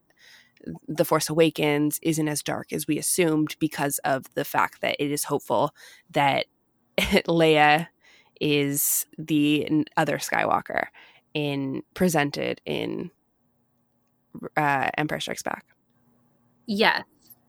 S1: the Force Awakens isn't as dark as we assumed because of the fact that it is hopeful that [laughs] Leia is the other Skywalker in presented in uh, Empire Strikes Back.
S2: Yes.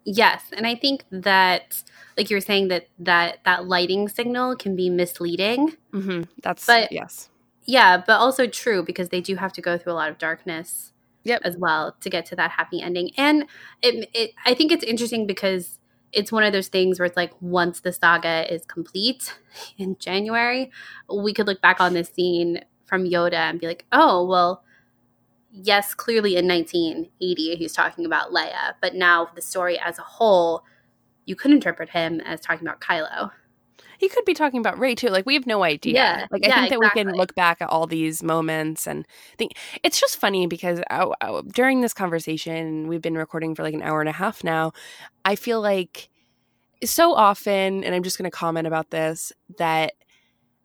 S2: Yes. And I think that like you were saying that that that lighting signal can be misleading.
S1: Mm-hmm. That's
S2: But-
S1: yes,
S2: Yeah, but also true because they do have to go through a lot of darkness
S1: Yep.
S2: as well to get to that happy ending. And it, it I think it's interesting because it's one of those things where it's like once the saga is complete [laughs] in January, we could look back on this scene from Yoda and be like, "Oh, well, yes, clearly in 1980 he's talking about Leia, but now the story as a whole, you could interpret him as talking about Kylo."
S1: He could be talking about Rey too. Like we have no idea.
S2: Yeah,
S1: like I
S2: yeah,
S1: think that we can look back at all these moments and think it's just funny because uh, uh, during this conversation, we've been recording for like an hour and a half now. I feel like so often, and I'm just going to comment about this that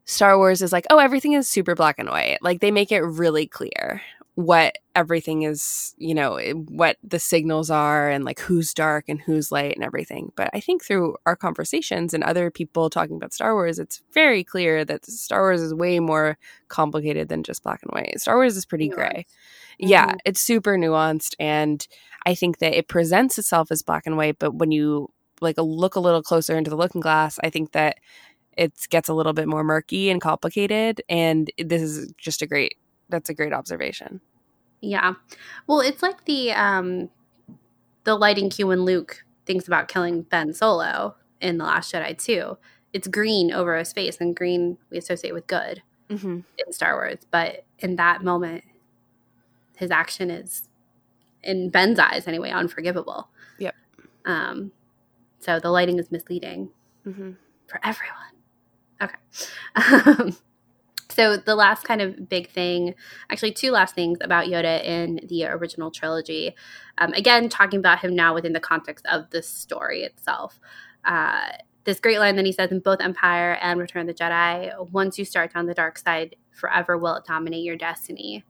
S1: Star Wars is like, oh, everything is super black and white. Like they make it really clear what everything is, you know, what the signals are and like who's dark and who's light and everything. But I think through our conversations and other people talking about Star Wars, it's very clear that Star Wars is way more complicated than just black and white. Star Wars is pretty gray. Yeah,
S2: Mhm.
S1: it's super nuanced and I think that it presents itself as black and white, but when you like look a little closer into the looking glass, I think that it gets a little bit more murky and complicated and this is just a great that's a great observation.
S2: Yeah. Well, it's like the um the lighting cue when Luke thinks about killing Ben Solo in The Last Jedi too. It's green over his face and green we associate with good
S1: Mm-hmm.
S2: in Star Wars, but in that moment his action is in Ben's eyes anyway unforgivable.
S1: Yep.
S2: Um so the lighting is misleading
S1: Mm-hmm.
S2: for everyone. Okay. [laughs] So the last kind of big thing, actually two last things about Yoda in the original trilogy. Um, again, talking about him now within the context of the story itself. Uh, this great line that he says in both Empire and Return of the Jedi: "Once you start down the dark side, forever will it dominate your destiny."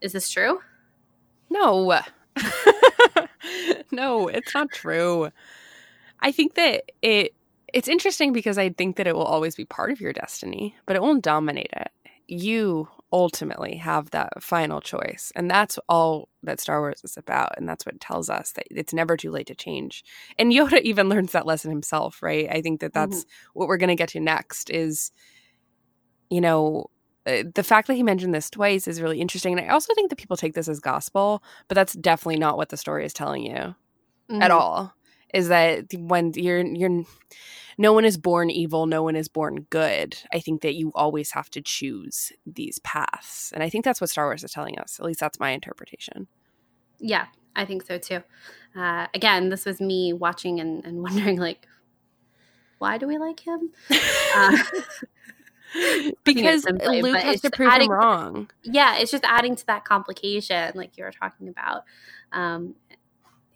S2: Is this true?
S1: No. [laughs] no, it's not true. I think that it it's interesting because I think that it will always be part of your destiny, but it won't dominate it. You ultimately have that final choice. And that's all that Star Wars is about. And that's what tells us that it's never too late to change. And [laughs] Yoda even learns that lesson himself, right? I think that that's what we're going to get to next is, you know, uh, the fact that he mentioned this twice is really interesting. And I also think that people take this as gospel, but that's definitely not what the story is telling you at
S2: Mhm.
S1: all. Is that when you're you're no one is born evil, no one is born good. I think that you always have to choose these paths. And I think that's what Star Wars is telling us. At least that's my interpretation.
S2: Yeah, I think so too. Uh, again, this was me watching and, and [laughs] wondering, like, why do we like him? [laughs] Uh, [laughs]
S1: because
S2: simply,
S1: Luke has to
S2: just
S1: prove
S2: adding-
S1: him wrong.
S2: yeah, it's just adding to that complication, like you were talking about. Um,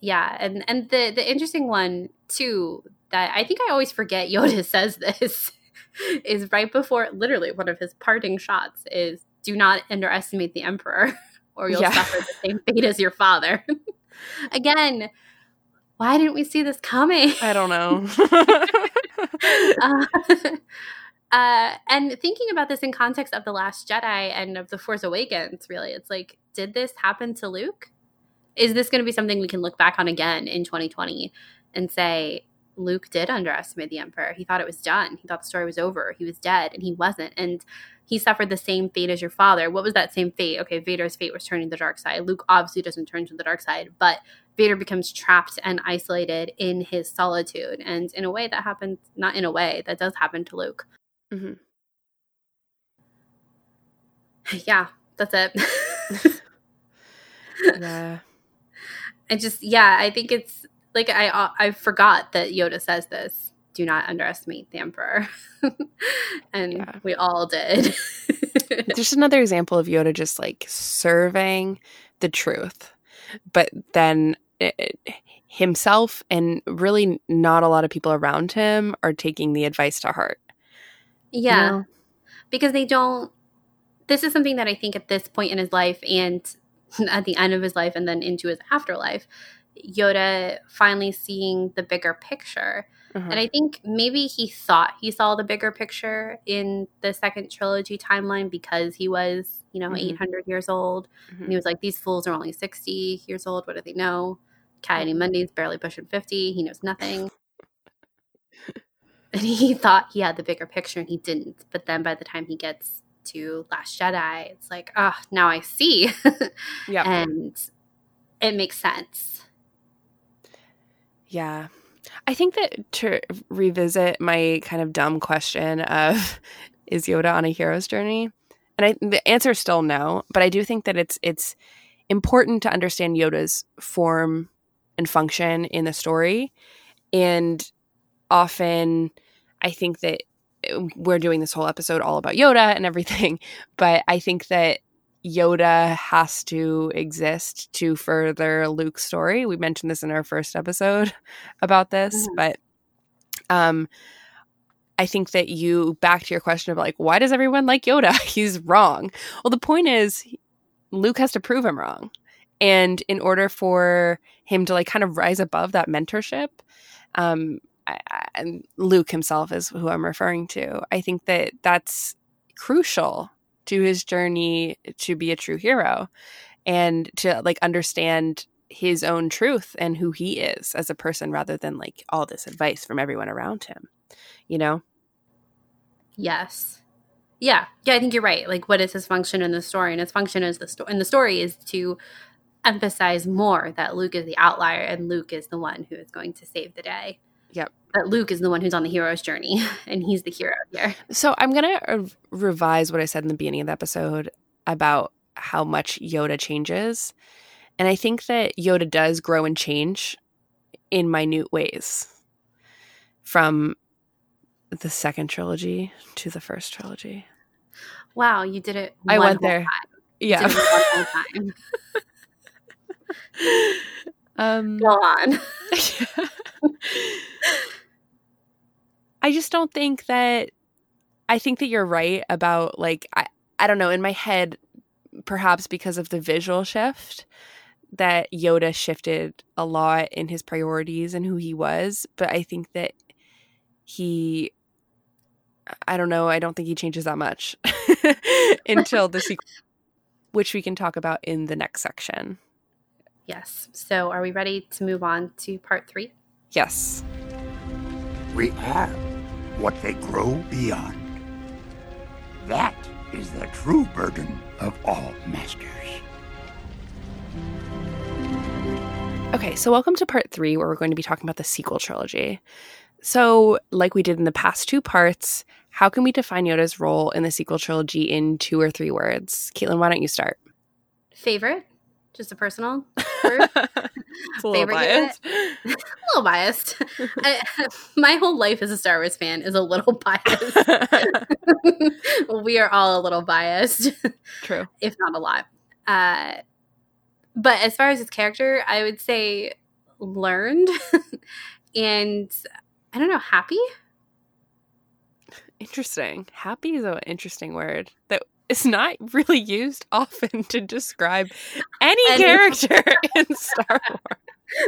S2: yeah, and and the the interesting one too that I think I always forget [laughs] Yoda says this [laughs] is right before literally one of his parting shots is do not underestimate the emperor [laughs] or you'll
S1: Yeah.
S2: suffer the same fate as your father. Again, why didn't we see this coming?
S1: I don't know.
S2: uh, uh, and thinking about this in context of The Last Jedi and of The Force Awakens, really, it's like, did this happen to Luke? Is this going to be something we can look back on again in 2020 and say, Luke did underestimate the Emperor. He thought it was done. He thought the story was over. He was dead, and he wasn't. And he suffered the same fate as your father. What was that same fate? Okay, Vader's fate was turning to the dark side. Luke obviously doesn't turn to the dark side, but Vader becomes trapped and isolated in his solitude. And in a way, that happens, not in a way, that does happen to Luke.
S1: Mhm. [sighs]
S2: Yeah, that's it. [laughs] [laughs]
S1: yeah.
S2: I just, yeah, I think it's like I uh, I forgot that Yoda says this. Do not underestimate the Emperor, [laughs] and
S1: Yeah.
S2: we all did. [laughs]
S1: Just another example of Yoda just like serving the truth, but then eh, himself and really not a lot of people around him are taking the advice to heart. you
S2: yeah,
S1: know?
S2: because they don't. This is something that I think at this point in his life and [laughs] at the end of his life and then into his afterlife, Yoda finally seeing the bigger picture.
S1: Mhm.
S2: And I think maybe he thought he saw the bigger picture in the second trilogy timeline because he was, you know,
S1: Mhm.
S2: 800 years old.
S1: Mhm.
S2: And he was like, these fools are only 60 years old. What do they know? Ki-Adi-Mundi's barely pushing 50. He knows nothing. [laughs] and he thought he had the bigger picture and he didn't. But then by the time he gets to Last Jedi, it's like, oh, now I see. [laughs]
S1: yeah.
S2: and it makes sense.
S1: Yeah. I think that to revisit my kind of dumb question of [laughs] is Yoda on a hero's journey? And I the answer is still no, but I do think that it's it's important to understand Yoda's form and function in the story. And often I think that we're doing this whole episode all about Yoda and everything, [laughs] but I think that Yoda has to exist to further Luke's story. We mentioned this in our first episode [laughs] about this,
S2: Mhm.
S1: but um I think that you back to your question of like why does everyone like Yoda? [laughs] He's wrong. Well, the point is Luke has to prove him wrong. And in order for him to like kind of rise above that mentorship, um I, Luke himself is who I'm referring to. I think that that's crucial to his journey to be a true hero and to like understand his own truth and who he is as a person rather than like all this advice from everyone around him you know
S2: Yes. Yeah. Yeah, I think you're right. Like what is his function in the story? And his function is the story and the story is to emphasize more that Luke is the outlier and Luke is the one who is going to save the day.
S1: Yep.
S2: That Luke is the one who's on the hero's journey [laughs] and he's the hero here.
S1: so i'm gonna uh, revise what i said in the beginning of the episode about how much yoda changes and i think that yoda does grow and change in minute ways from the second trilogy to the first trilogy
S2: Wow, you did it.
S1: I went there.
S2: time.
S1: Yeah
S2: did it one whole time. [laughs]
S1: um
S2: Go on. [laughs]
S1: I just don't think that I think that you're right about like I I don't know in my head perhaps because of the visual shift that Yoda shifted a lot in his priorities and who he was but I think that he I don't know I don't think he changes that much [laughs] until the sequel which we can talk about in the next section.
S2: Yes. So are we ready to move on to part three?
S1: Yes.
S4: We are what they grow beyond. That is the true burden of all masters.
S1: Okay, so welcome to part three, where we're going to be talking about the sequel trilogy. So, like we did in the past two parts, how can we define Yoda's role in the sequel trilogy in two or three words? Caitlin, why don't you start?
S2: Favorite? Just a personal [laughs]
S1: a little
S2: Favorite
S1: biased.
S2: a little biased. I, [laughs] my whole life as a Star Wars fan is a little [laughs] biased. we are all a little biased,
S1: True.
S2: if not a lot. Uh, but as far as his character, I would say learned and I don't know, happy.
S1: Interesting. Happy is an interesting word that is not really used often to describe any
S2: Any-
S1: character [laughs] in Star Wars.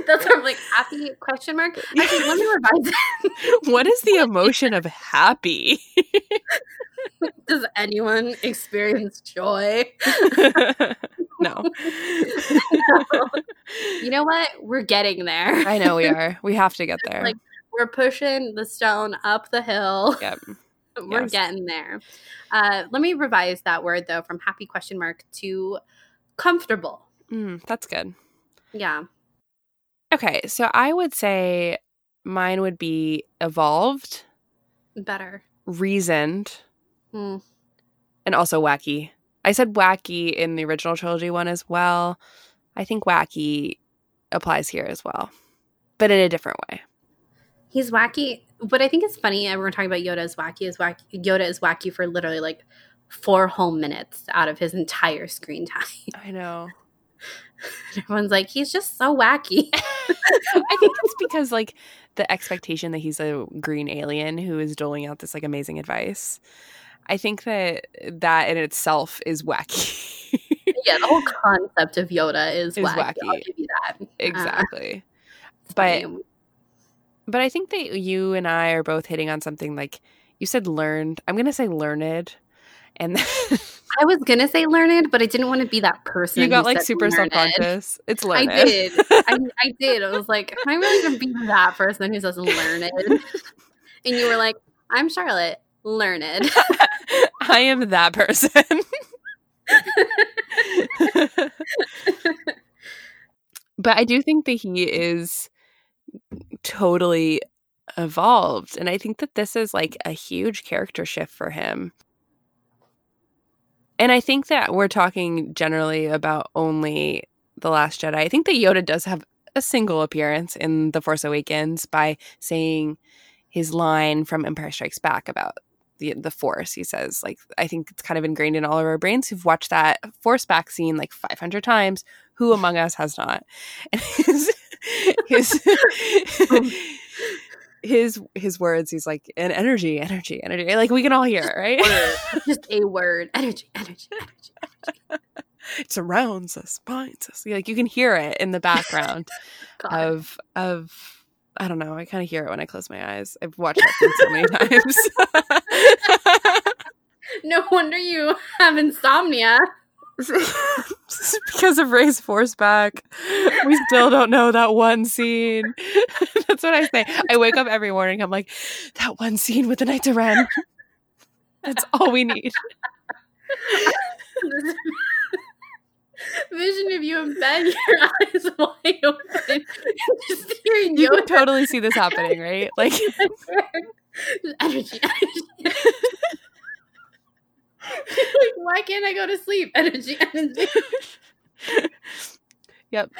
S2: That's sort of like happy question mark. Actually, let me revise it.
S1: What is the [laughs] emotion of happy? [laughs]
S2: Does anyone experience joy?
S1: no.
S2: You know what? We're getting there.
S1: I know we are. We have to get there.
S2: Like, We're pushing the stone up the hill.
S1: yep. [laughs]
S2: We're
S1: Yes.
S2: getting there. Uh, let me revise that word though from happy question mark to comfortable.
S1: Mm, that's good.
S2: Yeah.
S1: Okay, so I would say mine would be evolved,
S2: Better.
S1: reasoned,
S2: Hmm.
S1: and also wacky. I said wacky in the original trilogy one as well. I think wacky applies here as well, but in a different way.
S2: He's wacky. What I think is funny, and we're talking about Yoda is wacky, is wacky. Yoda is wacky for literally like four whole minutes out of his entire screen time.
S1: I know. [laughs]
S2: Everyone's like, he's just so wacky. [laughs]
S1: I think it's because like the expectation that he's a green alien who is doling out this like amazing advice. I think that that in itself is wacky. [laughs]
S2: yeah, the whole concept of Yoda is,
S1: Is
S2: wacky. I'll give you that. Uh,
S1: exactly.
S2: it's
S1: But-
S2: funny.
S1: But I think that you and I are both hitting on something like you said learned. I'm going to say learned. And [laughs]
S2: I was gonna say learned, but I didn't want to be that person.
S1: you got like super
S2: learned.
S1: subconscious. It's learned.
S2: I did. I, [laughs] I did. I was like, am I really gonna be that person who says learned? [laughs] And you were like, I'm Charlotte, learned.
S1: I am that person. but I do think that he is totally evolved. And I think that this is like a huge character shift for him. And I think that we're talking generally about only The Last Jedi. I think that Yoda does have a single appearance in The Force Awakens by saying his line from Empire Strikes Back about the the Force. He says, like, I think it's kind of ingrained in all of our brains who've watched that Force back scene like 500 times. Who among us has not? [laughs] [laughs] His his his his words. He's like, an energy, energy, energy. Like we can all hear it, right?
S2: Just a word. Energy, energy, energy. [laughs]
S1: it surrounds us, binds us. Like you can hear it in the background [laughs] of of. I don't know. I kind of hear it when I close my eyes. I've watched that so many times.
S2: no wonder you have insomnia. [laughs]
S1: because of Rey's force back. We still don't know that one scene. [laughs] That's what I say. I wake up every morning. I'm like, that one scene with the Knights of Ren. That's all we need.
S2: Vision of you in bed, your eyes wide open,
S1: You can totally see this happening, right? Like, [laughs]
S2: energy, energy. Like, why can't I go to sleep? [laughs] Energy, energy. [laughs]
S1: yep.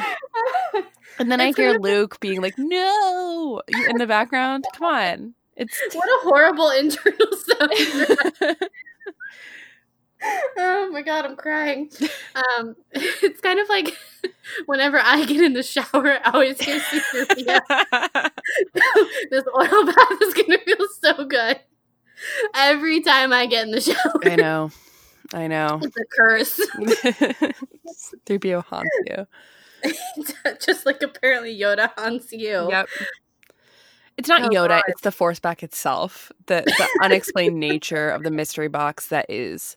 S1: And then [laughs] I
S2: It's
S1: hear
S2: kind
S1: Luke being like, "No!" in the background. Come on, it's.
S2: What a horrible internal sound. oh my god, I'm crying. Um, it's kind of like whenever I get in the shower, I always hear this oil bath is gonna feel so good. Every time I get in the shower,
S1: I know, I know. [laughs]
S2: it's a curse. [laughs] [laughs]
S1: 3PO haunts you.
S2: Just like apparently Yoda haunts you.
S1: Yep. It's not
S2: Oh,
S1: Yoda,
S2: God.
S1: it's the Force back itself. The the unexplained nature of the mystery box that is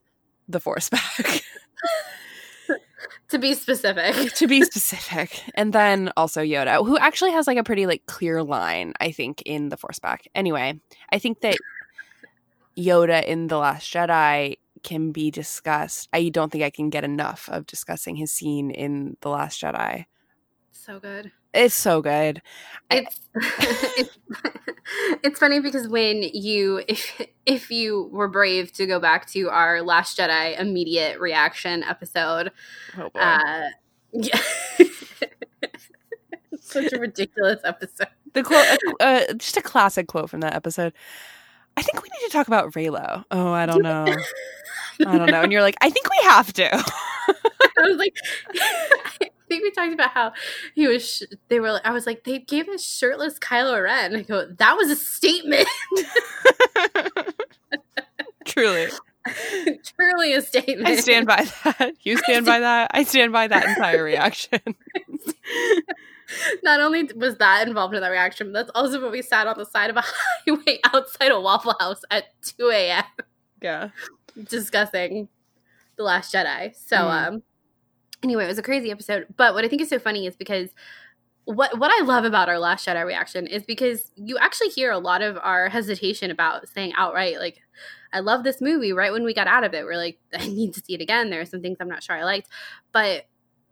S1: the Force back.
S2: To be specific.
S1: to be specific. And then also Yoda, who actually has like a pretty like clear line, I think, in the Force back. Anyway, I think that Yoda in The Last Jedi can be discussed. I don't think I can get enough of discussing his scene in The Last Jedi.
S2: So good.
S1: It's so good.
S2: It's [laughs] it's [laughs] it's funny because when you if if you were brave to go back to our last jedi immediate reaction episode
S1: Oh boy.
S2: uh [laughs] yeah such a ridiculous episode
S1: the quote, uh, uh, just a classic quote from that episode. I think we need to talk about Reylo. Oh, I don't know. [laughs] I don't know. And you're like, I think we have to. [laughs]
S2: i was like [laughs] i think we talked about how he was sh- they were like i was like they gave us shirtless kylo ren i go that was a statement
S1: Truly.
S2: Truly a statement.
S1: I stand by that. You stand by that. I stand by that entire reaction.
S2: Not only was that involved in that reaction, but that's also when we sat on the side of a [laughs] highway outside a Waffle House at 2 a.m.
S1: Yeah.
S2: discussing The Last Jedi. So,
S1: Mm.
S2: um, anyway, it was a crazy episode. But what I think is so funny is because what what I love about our Last Jedi reaction is because you actually hear a lot of our hesitation about saying outright, like, I love this movie. Right when we got out of it, we're like, I need to see it again. There are some things I'm not sure I liked, but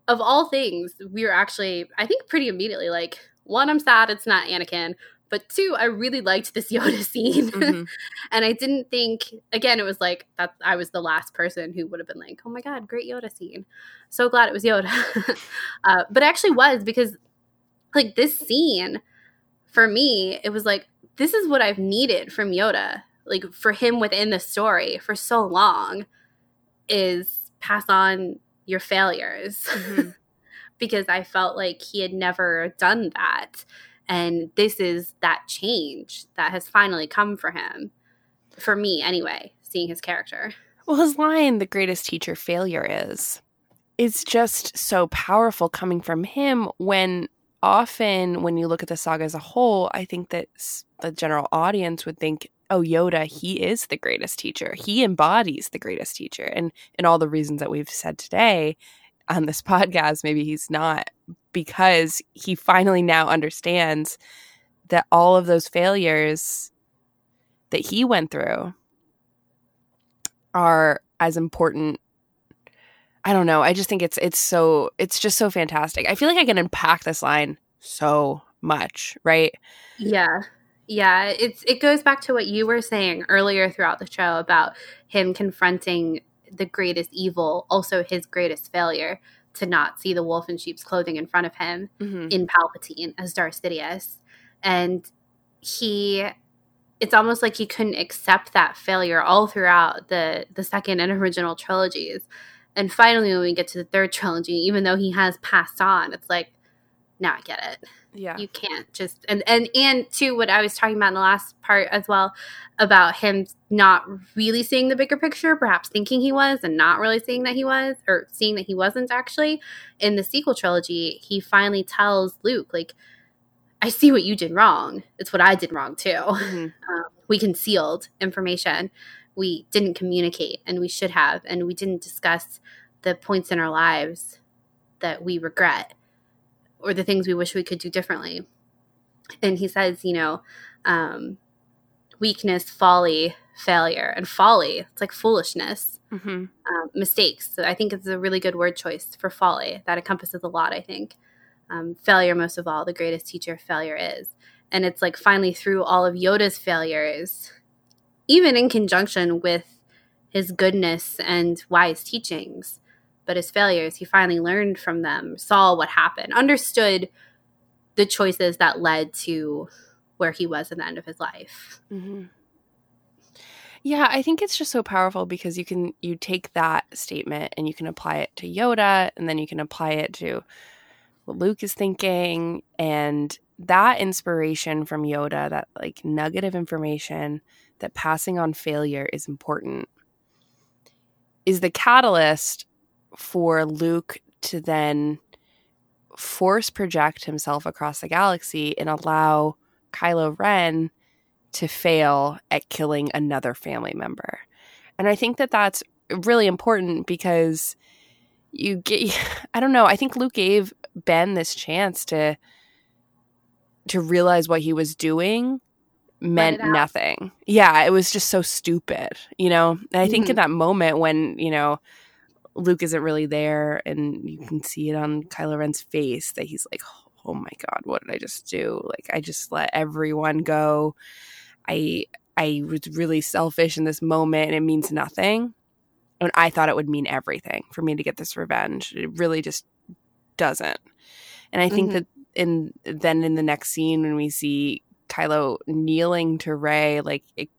S2: of all things, we were actually, I think, pretty immediately like, one, I'm sad it's not Anakin. But two, I really liked this [laughs] Yoda scene.
S1: Mhm.
S2: and I didn't think again it was like that I was the last person who would have been like, "Oh my god, great Yoda scene." So glad it was Yoda. [laughs] uh, but it actually was because like this scene for me, it was like this is what I've needed from Yoda. Like for him within the story for so long is pass on your failures
S1: Mhm. [laughs]
S2: because I felt like he had never done that. And this is that change that has finally come for him. For me, anyway, seeing his character.
S1: Well, his line, the greatest teacher failure is, it's just so powerful coming from him when often when you look at the saga as a whole, I think that the general audience would think, oh, Yoda, he is the greatest teacher. He embodies the greatest teacher. And, and all the reasons that we've said today on this [laughs] podcast, maybe he's not because he finally now understands that all of those failures that he went through are as important I don't know. I just think it's it's so it's just so fantastic. I feel like I can unpack this line so much, right?
S2: Yeah. Yeah. It's it goes back to what you were saying earlier throughout the show about him confronting the greatest evil, also his greatest failure, to not see the wolf in sheep's clothing in front of him.
S1: Mm-hmm.
S2: in Palpatine as Darth Sidious, and he, it's almost like he couldn't accept that failure all throughout the the second and original trilogies, and finally when we get to the third trilogy, even though he has passed on, it's like, now I get it.
S1: Yeah.
S2: You can't just and and and to what I was talking about in the last part as well about him not really seeing the bigger picture, perhaps thinking he was and not really seeing that he was, or seeing that he wasn't actually. In the sequel trilogy, he finally tells Luke, like, I see what you did wrong. It's what I did wrong too.
S1: Mhm. [laughs]
S2: Um, we concealed information. We didn't communicate, and we should have, and we didn't discuss the points in our lives that we regret or the things we wish we could do differently. And he says, you know, um, weakness, folly, failure, and folly. It's like foolishness,
S1: Mhm.
S2: um, mistakes. So I think it's a really good word choice for folly. That encompasses a lot, I think. Um, failure, most of all, the greatest teacher failure is. And it's like finally through all of Yoda's failures, even in conjunction with his goodness and wise teachings, but his failures, he finally learned from them, saw what happened, understood the choices that led to where he was at the end of his life.
S1: Mhm. Yeah, I think it's just so powerful because you can you take that statement and you can apply it to Yoda and then you can apply it to what Luke is thinking and that inspiration from Yoda, that like nugget of information that passing on failure is important is the catalyst for Luke to then force project himself across the galaxy and allow Kylo Ren to fail at killing another family member. And I think that that's really important because you get [laughs] I don't know, I think Luke gave Ben this chance to to realize what he was doing meant nothing. Yeah, it was just so stupid, you know. And I think
S2: Mhm.
S1: in that moment when, you know, Luke isn't really there and you can see it on Kylo Ren's face that he's like, "Oh my god, what did I just do? Like I just let everyone go. I I was really selfish in this moment and it means nothing." And I thought it would mean everything for me to get this revenge. It really just doesn't. And I think
S2: Mhm.
S1: that in then in the next scene when we see Kylo kneeling to Rey like it,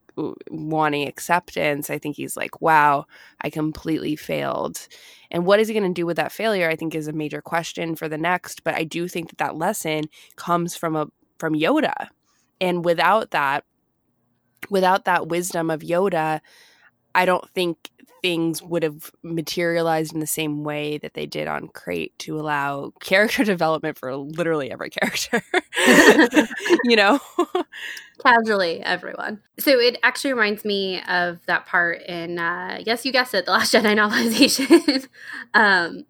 S1: wanting acceptance, I think he's like, "Wow, I completely failed." And what is he going to do with that failure? I think is a major question for the next. But I do think that that lesson comes from a from Yoda, and without that, without that wisdom of Yoda, I don't think things would have materialized in the same way that they did on Crait to allow [laughs] character development for literally every character. [laughs] you know? [laughs]
S2: Casually, everyone. So it actually reminds me of that part in, uh, yes, you guessed it, The Last Jedi novelization. um,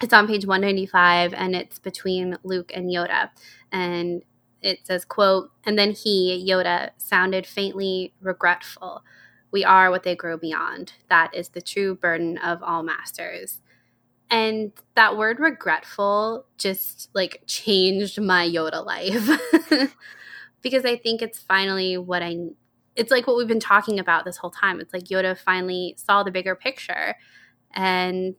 S2: it's on page 195 and it's between Luke and Yoda. And it says, quote, and then he, Yoda, sounded faintly regretful we are what they grow beyond. That is the true burden of all masters. And that word regretful just like changed my Yoda life. [laughs] because I think it's finally what I it's like what we've been talking about this whole time. It's like Yoda finally saw the bigger picture. And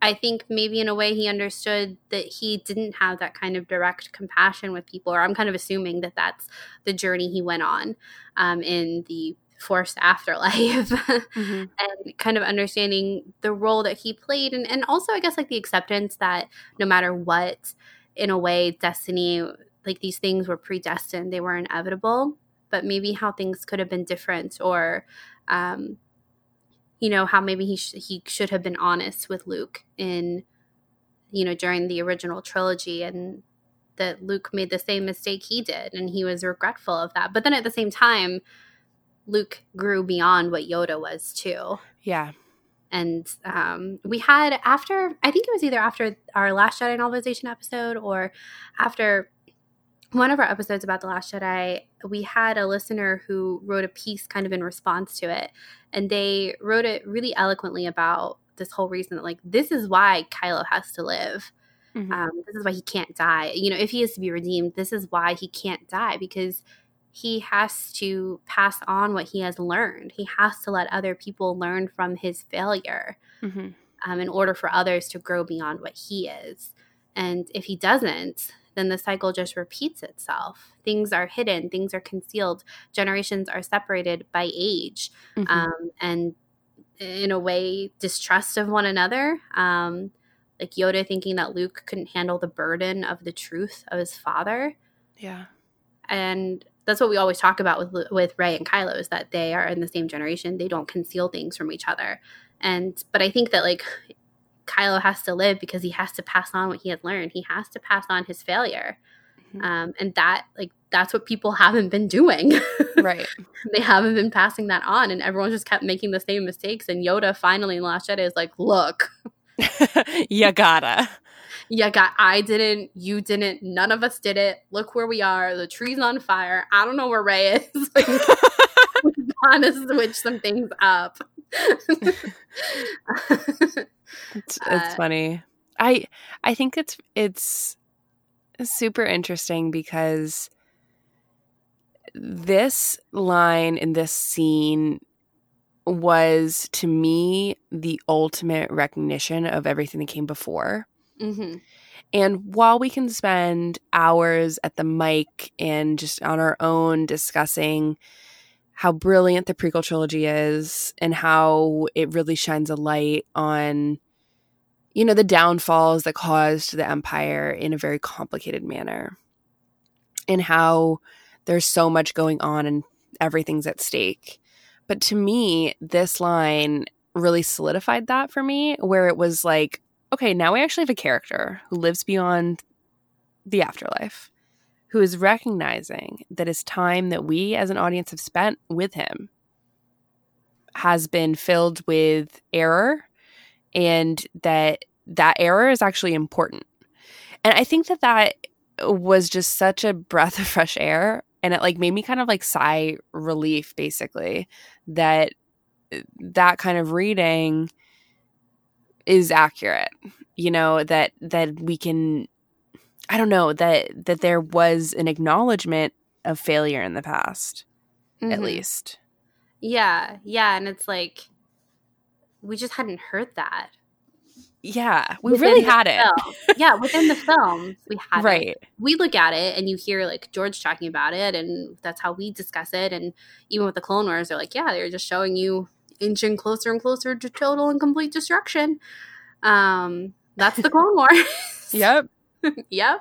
S2: I think maybe in a way he understood that he didn't have that kind of direct compassion with people, or I'm kind of assuming that that's the journey he went on um, in the forced afterlife [laughs] mm-hmm. and kind of understanding the role that he played and, and also i guess like the acceptance that no matter what in a way destiny like these things were predestined they were inevitable but maybe how things could have been different or um you know how maybe he sh- he should have been honest with luke in you know during the original trilogy and that luke made the same mistake he did and he was regretful of that but then at the same time Luke grew beyond what Yoda was too.
S1: Yeah.
S2: And um, we had after I think it was either after our Last Jedi novelization episode or after one of our episodes about the Last Jedi, we had a listener who wrote a piece kind of in response to it, and they wrote it really eloquently about this whole reason that like this is why Kylo has to live. Mm-hmm. Um, this is why he can't die. You know, if he is to be redeemed, this is why he can't die because he has to pass on what he has learned. He has to let other people learn from his failure mm-hmm. um, in order for others to grow beyond what he is. And if he doesn't, then the cycle just repeats itself. Things are hidden, things are concealed, generations are separated by age, mm-hmm. um, and in a way, distrust of one another. Um, like Yoda thinking that Luke couldn't handle the burden of the truth of his father.
S1: Yeah.
S2: And that's what we always talk about with with Rey and Kylo is that they are in the same generation. They don't conceal things from each other. And but I think that like Kylo has to live because he has to pass on what he has learned. He has to pass on his failure. Mm-hmm. Um, and that like that's what people [laughs] haven't been doing.
S1: right. [laughs]
S2: they haven't been passing that on and everyone just kept making the same mistakes and Yoda finally in Last Jedi is like, "Look, [laughs]
S1: you gotta
S2: you got I didn't, you didn't, none of us did it. Look where we are. The tree's on fire. I don't know where Rey is. [laughs] like, [laughs] gotta switch some things up.
S1: it's, it's uh, funny. I I think it's it's super interesting because this line in this scene was to me the ultimate recognition of everything that came before. Mm-hmm. And while we can spend hours at the mic and just on our own discussing how brilliant the prequel trilogy is and how it really shines a light on you know the downfalls that caused the empire in a very complicated manner and how there's so much going on and everything's at stake but to me this line really solidified that for me where it was like okay, now we actually have a character who lives beyond the afterlife, who is recognizing that his time that we as an audience have spent with him has been filled with error and that that error is actually important. And I think that that was just such a breath of fresh air and it like made me kind of like sigh relief basically that that kind of reading is accurate you know that that we can i don't know that that there was an acknowledgement of failure in the past mm-hmm. at least
S2: yeah yeah and it's like we just hadn't heard that
S1: yeah we really had it
S2: yeah within the film we had
S1: right
S2: it. we look at it and you hear like george talking about it and that's how we discuss it and even with the clone wars they're like yeah they're just showing you inching closer and closer to total and complete destruction. Um, that's the Clone [laughs] Wars.
S1: yep. [laughs]
S2: yep.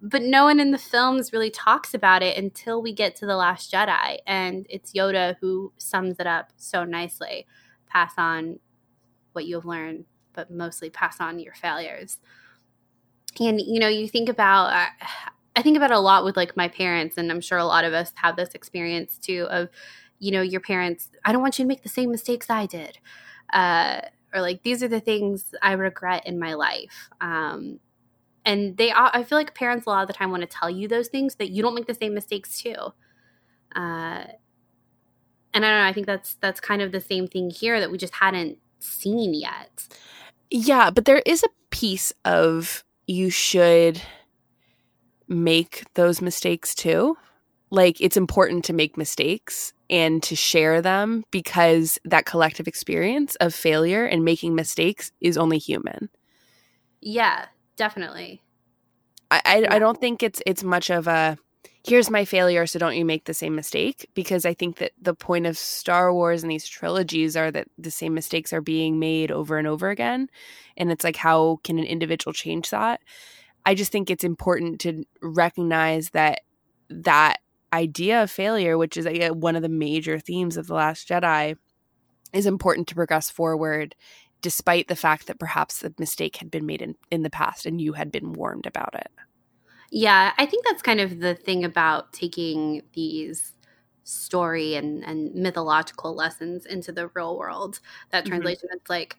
S2: but no one in the films really talks about it until we get to the last jedi and it's yoda who sums it up so nicely pass on what you have learned but mostly pass on your failures. And you know you think about uh, i think about a lot with like my parents and i'm sure a lot of us have this experience too of you know your parents i don't want you to make the same mistakes i did uh, or like these are the things i regret in my life um, and they i feel like parents a lot of the time want to tell you those things that you don't make the same mistakes too uh, and i don't know i think that's that's kind of the same thing here that we just hadn't seen yet
S1: yeah but there is a piece of you should make those mistakes too. Like it's important to make mistakes and to share them because that collective experience of failure and making mistakes is only human.
S2: Yeah definitely.
S1: I, I, I don't think it's it's much of a here's my failure, so don't you make the same mistake. Because I think that the point of Star Wars and these trilogies are that the same mistakes are being made over and over again. And it's like, how can an individual change that? I just think it's important to recognize that that idea of failure, which is one of the major themes of The Last Jedi, is important to progress forward despite the fact that perhaps the mistake had been made in, in the past and you had been warned about it.
S2: Yeah, I think that's kind of the thing about taking these story and, and mythological lessons into the real world. That mm-hmm. translation, mm-hmm. it's like,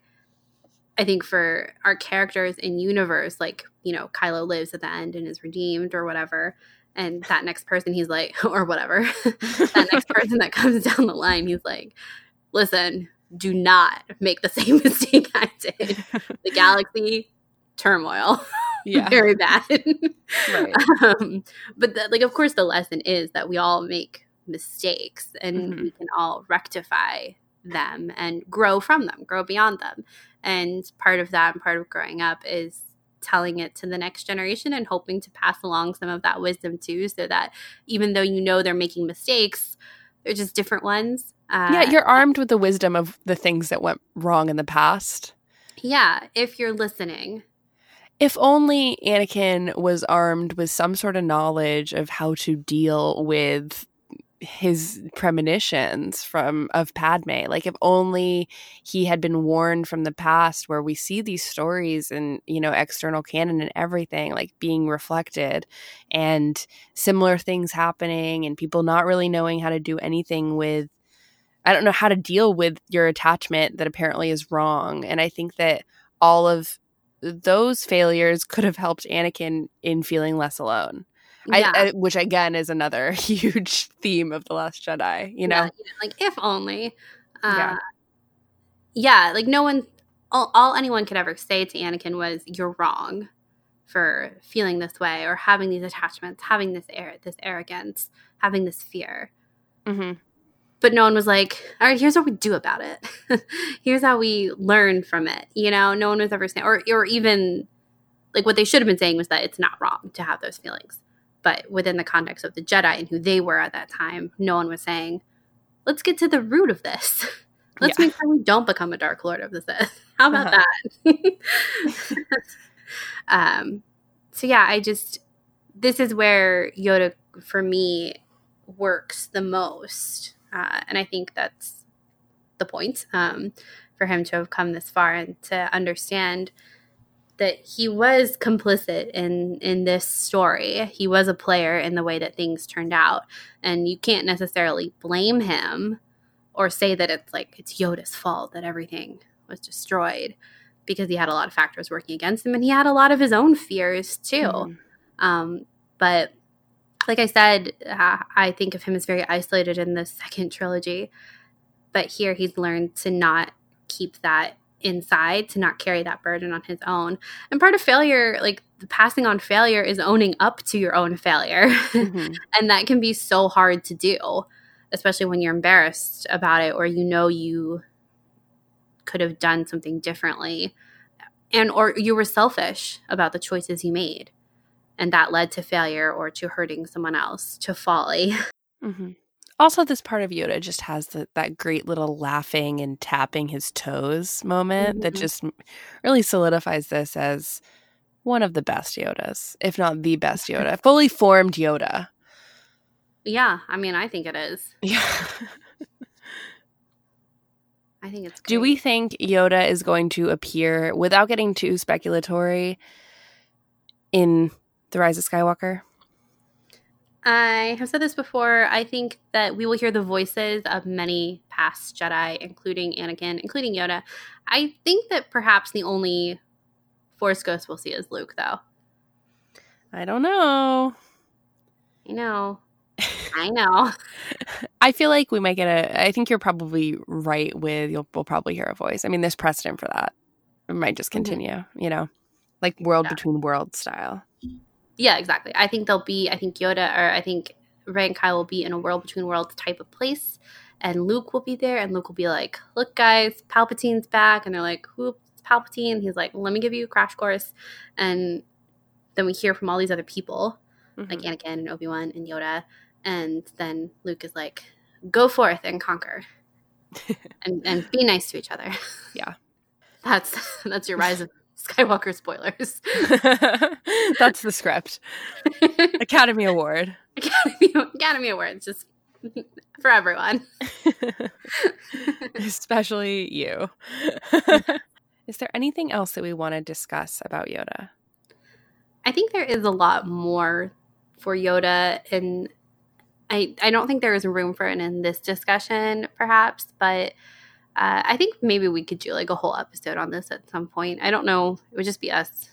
S2: I think for our characters in universe, like, you know, Kylo lives at the end and is redeemed or whatever. And that next person, he's like, [laughs] or whatever, [laughs] that next person that comes [laughs] down the line, he's like, listen, do not make the same mistake I did. The galaxy turmoil. Yeah. [laughs] Very bad. [laughs] right. Um, but the, like of course the lesson is that we all make mistakes and mm-hmm. we can all rectify them and grow from them, grow beyond them. And part of that and part of growing up is telling it to the next generation and hoping to pass along some of that wisdom too so that even though you know they're making mistakes, they're just different ones
S1: uh, yeah, you're armed with the wisdom of the things that went wrong in the past.
S2: Yeah, if you're listening.
S1: If only Anakin was armed with some sort of knowledge of how to deal with his premonitions from of Padme. Like if only he had been warned from the past where we see these stories and, you know, external canon and everything like being reflected and similar things happening and people not really knowing how to do anything with I don't know how to deal with your attachment that apparently is wrong. And I think that all of those failures could have helped Anakin in feeling less alone. Yeah. I, I, which again is another [laughs] huge theme of the Last Jedi. You know, yeah,
S2: like if only. Uh, yeah. Yeah, like no one, all, all anyone could ever say to Anakin was, "You're wrong." for feeling this way or having these attachments, having this air, this arrogance, having this fear. Mm-hmm but no one was like, all right, here's what we do about it. [laughs] here's how we learn from it. You know, no one was ever saying, or, or even like what they should have been saying was that it's not wrong to have those feelings. But within the context of the Jedi and who they were at that time, no one was saying, let's get to the root of this. [laughs] Let's yeah. make sure we don't become a Dark Lord of the Sith. [laughs] How about uh-huh. that? um, so, yeah, I just, this is where Yoda, for me, works the most uh, and I think that's the point um, for him to have come this far and to understand that he was complicit in in this story. He was a player in the way that things turned out, and you can't necessarily blame him or say that it's like it's Yoda's fault that everything was destroyed because he had a lot of factors working against him, and he had a lot of his own fears too. Mm. Um, but like I said, uh, I think of him as very isolated in the second trilogy. But here he's learned to not keep that inside, to not carry that burden on his own. And part of failure, like passing on failure, is owning up to your own failure. Mm-hmm. [laughs] and that can be so hard to do, especially when you're embarrassed about it or you know you could have done something differently and or you were selfish about the choices you made and that led to failure or to hurting someone else, to folly. [laughs]
S1: Mm-hmm. Also, this part of Yoda just has the, that great little laughing and tapping his toes moment mm-hmm. that just really solidifies this as one of the best Yodas, if not the best Yoda. [laughs] Fully formed Yoda.
S2: Yeah, I mean, I think it is. [laughs]
S1: Yeah.
S2: I think it's. Great.
S1: Do we think Yoda is going to appear without getting too speculatory in The Rise of Skywalker?
S2: I have said this before. I think that we will hear the voices of many past Jedi, including Anakin, including Yoda. I think that perhaps the only Force Ghost we'll see is Luke, though.
S1: I don't know.
S2: I know. I know. [laughs]
S1: I feel like we might get a. I think you're probably right with you'll we'll probably hear a voice. I mean, there's precedent for that. It might just
S2: Mhm.
S1: continue, you know, like world
S2: Yeah.
S1: between world style.
S2: Yeah, exactly. I think they'll be. I think Yoda or I think Rey and Kylo will be in a world between worlds type of place, and Luke will be there, and Luke will be like, "Look, guys, Palpatine's back," and they're like, "Who's Palpatine?" He's like, "Let me give you a crash course," and then we hear from all these other people, like
S1: Mhm.
S2: Anakin and Obi Wan and Yoda, and then Luke is like, "Go forth and conquer, [laughs] and and be nice to each other."
S1: Yeah. [laughs]
S2: that's that's your Rise of [laughs] Skywalker spoilers. [laughs] [laughs]
S1: That's the script. Academy Award.
S2: Academy Academy Awards just for everyone. [laughs]
S1: Especially you. Is there anything else that we want to discuss about Yoda?
S2: I think there is a lot more for Yoda, and I I don't think there is room for it in this discussion, perhaps, but. Uh, I think maybe we could do like a whole episode on this at some point. I don't know. It would just be us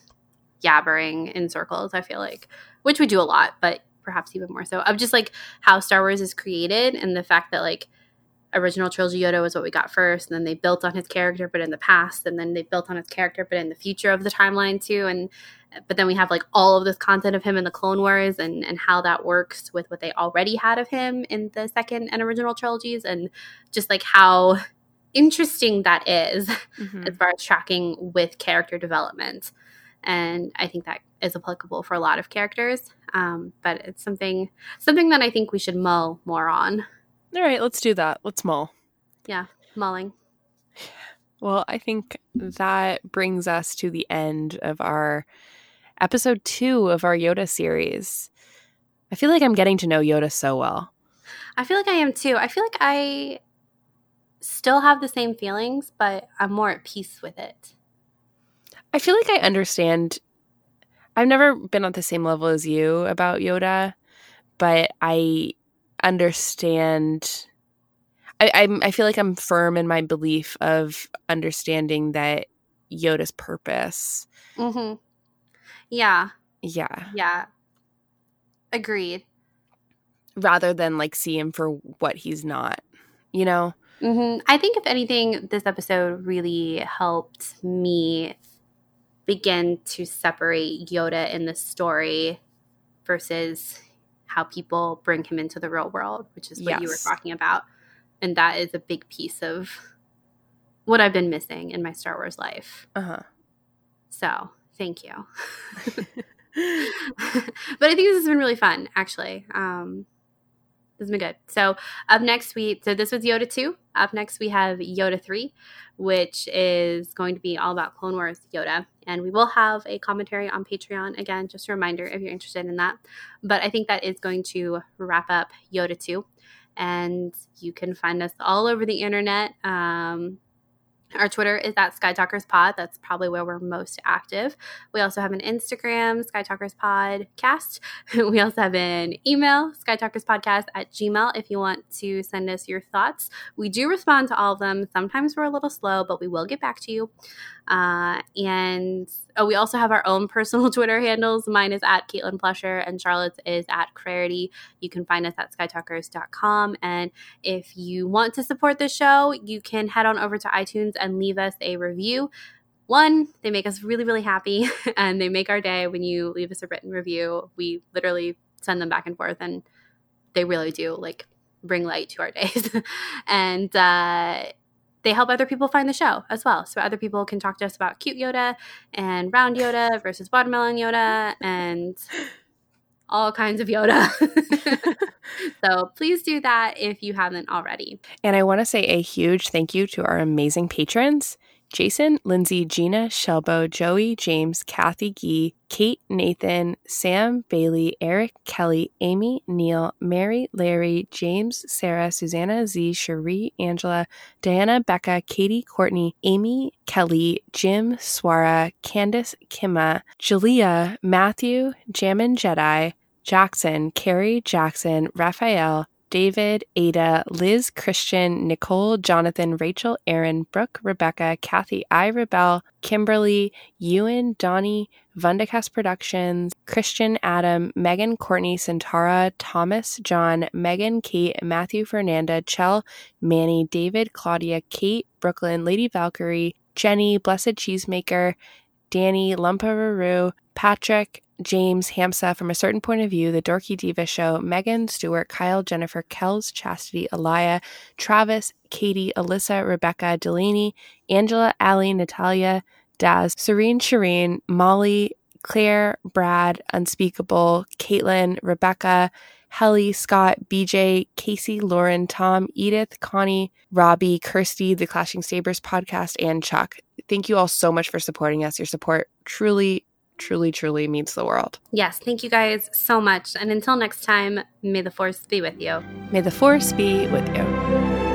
S2: yabbering in circles, I feel like, which we do a lot, but perhaps even more so of just like how Star Wars is created and the fact that like original trilogy Yoda was what we got first, and then they built on his character, but in the past, and then they built on his character, but in the future of the timeline too, and but then we have like all of this content of him in the Clone Wars and and how that works with what they already had of him in the second and original trilogies, and just like how interesting that is
S1: Mhm.
S2: as far as tracking with character development. And I think that is applicable for a lot of characters. Um, but it's something something that I think we should mull more on.
S1: All right, let's do that. Let's mull.
S2: Yeah, mulling.
S1: Well, I think that brings us to the end of our episode two of our Yoda series. I feel like I'm getting to know Yoda so well.
S2: I feel like I am too. I feel like I still have the same feelings, but I'm more at peace with it.
S1: I feel like I understand. I've never been on the same level as you about Yoda, but I understand. I, I'm. I feel like I'm firm in my belief of understanding that Yoda's purpose.
S2: Mm-hmm. Yeah,
S1: Yeah,
S2: yeah. Agreed.
S1: rather than like see him for what he's not. You know.
S2: Hmm I think, if anything, this episode really helped me begin to separate Yoda in the story versus how people bring him into the real world, which is what you were talking about. And that is a big piece of what I've been missing in my Star Wars life.
S1: Uh huh.
S2: So, thank you. [laughs] [laughs] but I think this has been really fun, actually. Um, this has been good. So up next we so this was Yoda two. Up next we have Yoda three, which is going to be all about Clone Wars Yoda, and we will have a commentary on Patreon again. Just a reminder if you're interested in that. But I think that is going to wrap up Yoda two, and you can find us all over the internet. Um, our Twitter is at Sky Talkers Pod. That's probably where we're most active. We also have an Instagram, Sky Talkers Podcast. [laughs] We also have an email, Sky Talkers Podcast at Gmail, if you want to send us your thoughts. We do respond to all of them. Sometimes we're a little slow, but we will get back to you. Uh, and oh, we also have our own personal [laughs] Twitter handles. Mine is at Caitlin Plusher, and Charlotte's is at Clarity. You can find us at skytalkers.com. And if you want to support the show, you can head on over to iTunes and leave us a review. One, they make us really, really happy [laughs] and they make our day when you leave us a written review. We literally send them back and forth and they really do like bring light to our [laughs] days. and uh, they help other people find the show as well. So other people can talk to us about cute Yoda and round Yoda versus watermelon Yoda and [laughs] all kinds of Yoda. [laughs] so please do that if you haven't already.
S1: And I want to say a huge thank you to our amazing patrons. Jason, Lindsay, Gina, Shelbo, Joey, James, Kathy Gee, Kate, Nathan, Sam, Bailey, Eric, Kelly, Amy, Neil, Mary, Larry, James, Sarah, Susanna, Z, Cherie, Angela, Diana, Becca, Katie, Courtney, Amy, Kelly, Jim, Swara, Candace, Kimma, Julia, Matthew, Jammin Jedi, Jackson, Carrie, Jackson, Raphael, David, Ada, Liz, Christian, Nicole, Jonathan, Rachel, Aaron, Brooke, Rebecca, Kathy, I, Rebel, Kimberly, Ewan, Donnie, Vundacast Productions, Christian, Adam, Megan, Courtney, Centara, Thomas, John, Megan, Kate, Matthew, Fernanda, Chell, Manny, David, Claudia, Kate, Brooklyn, Lady Valkyrie, Jenny, Blessed Cheesemaker, Danny, Lumpa Patrick, James, Hamsa, From a Certain Point of View, The Dorky Diva Show, Megan, Stewart, Kyle, Jennifer, Kels, Chastity, Elia, Travis, Katie, Alyssa, Rebecca, Delaney, Angela, Allie, Natalia, Daz, Serene, Shireen, Molly, Claire, Brad, Unspeakable, Caitlin, Rebecca, Helly, Scott, BJ, Casey, Lauren, Tom, Edith, Connie, Robbie, Kirsty, the Clashing Sabers podcast, and Chuck. Thank you all so much for supporting us. Your support truly truly, truly means the world.
S2: Yes, thank you guys so much. And until next time, may the force be with you.
S1: May the force be with you. you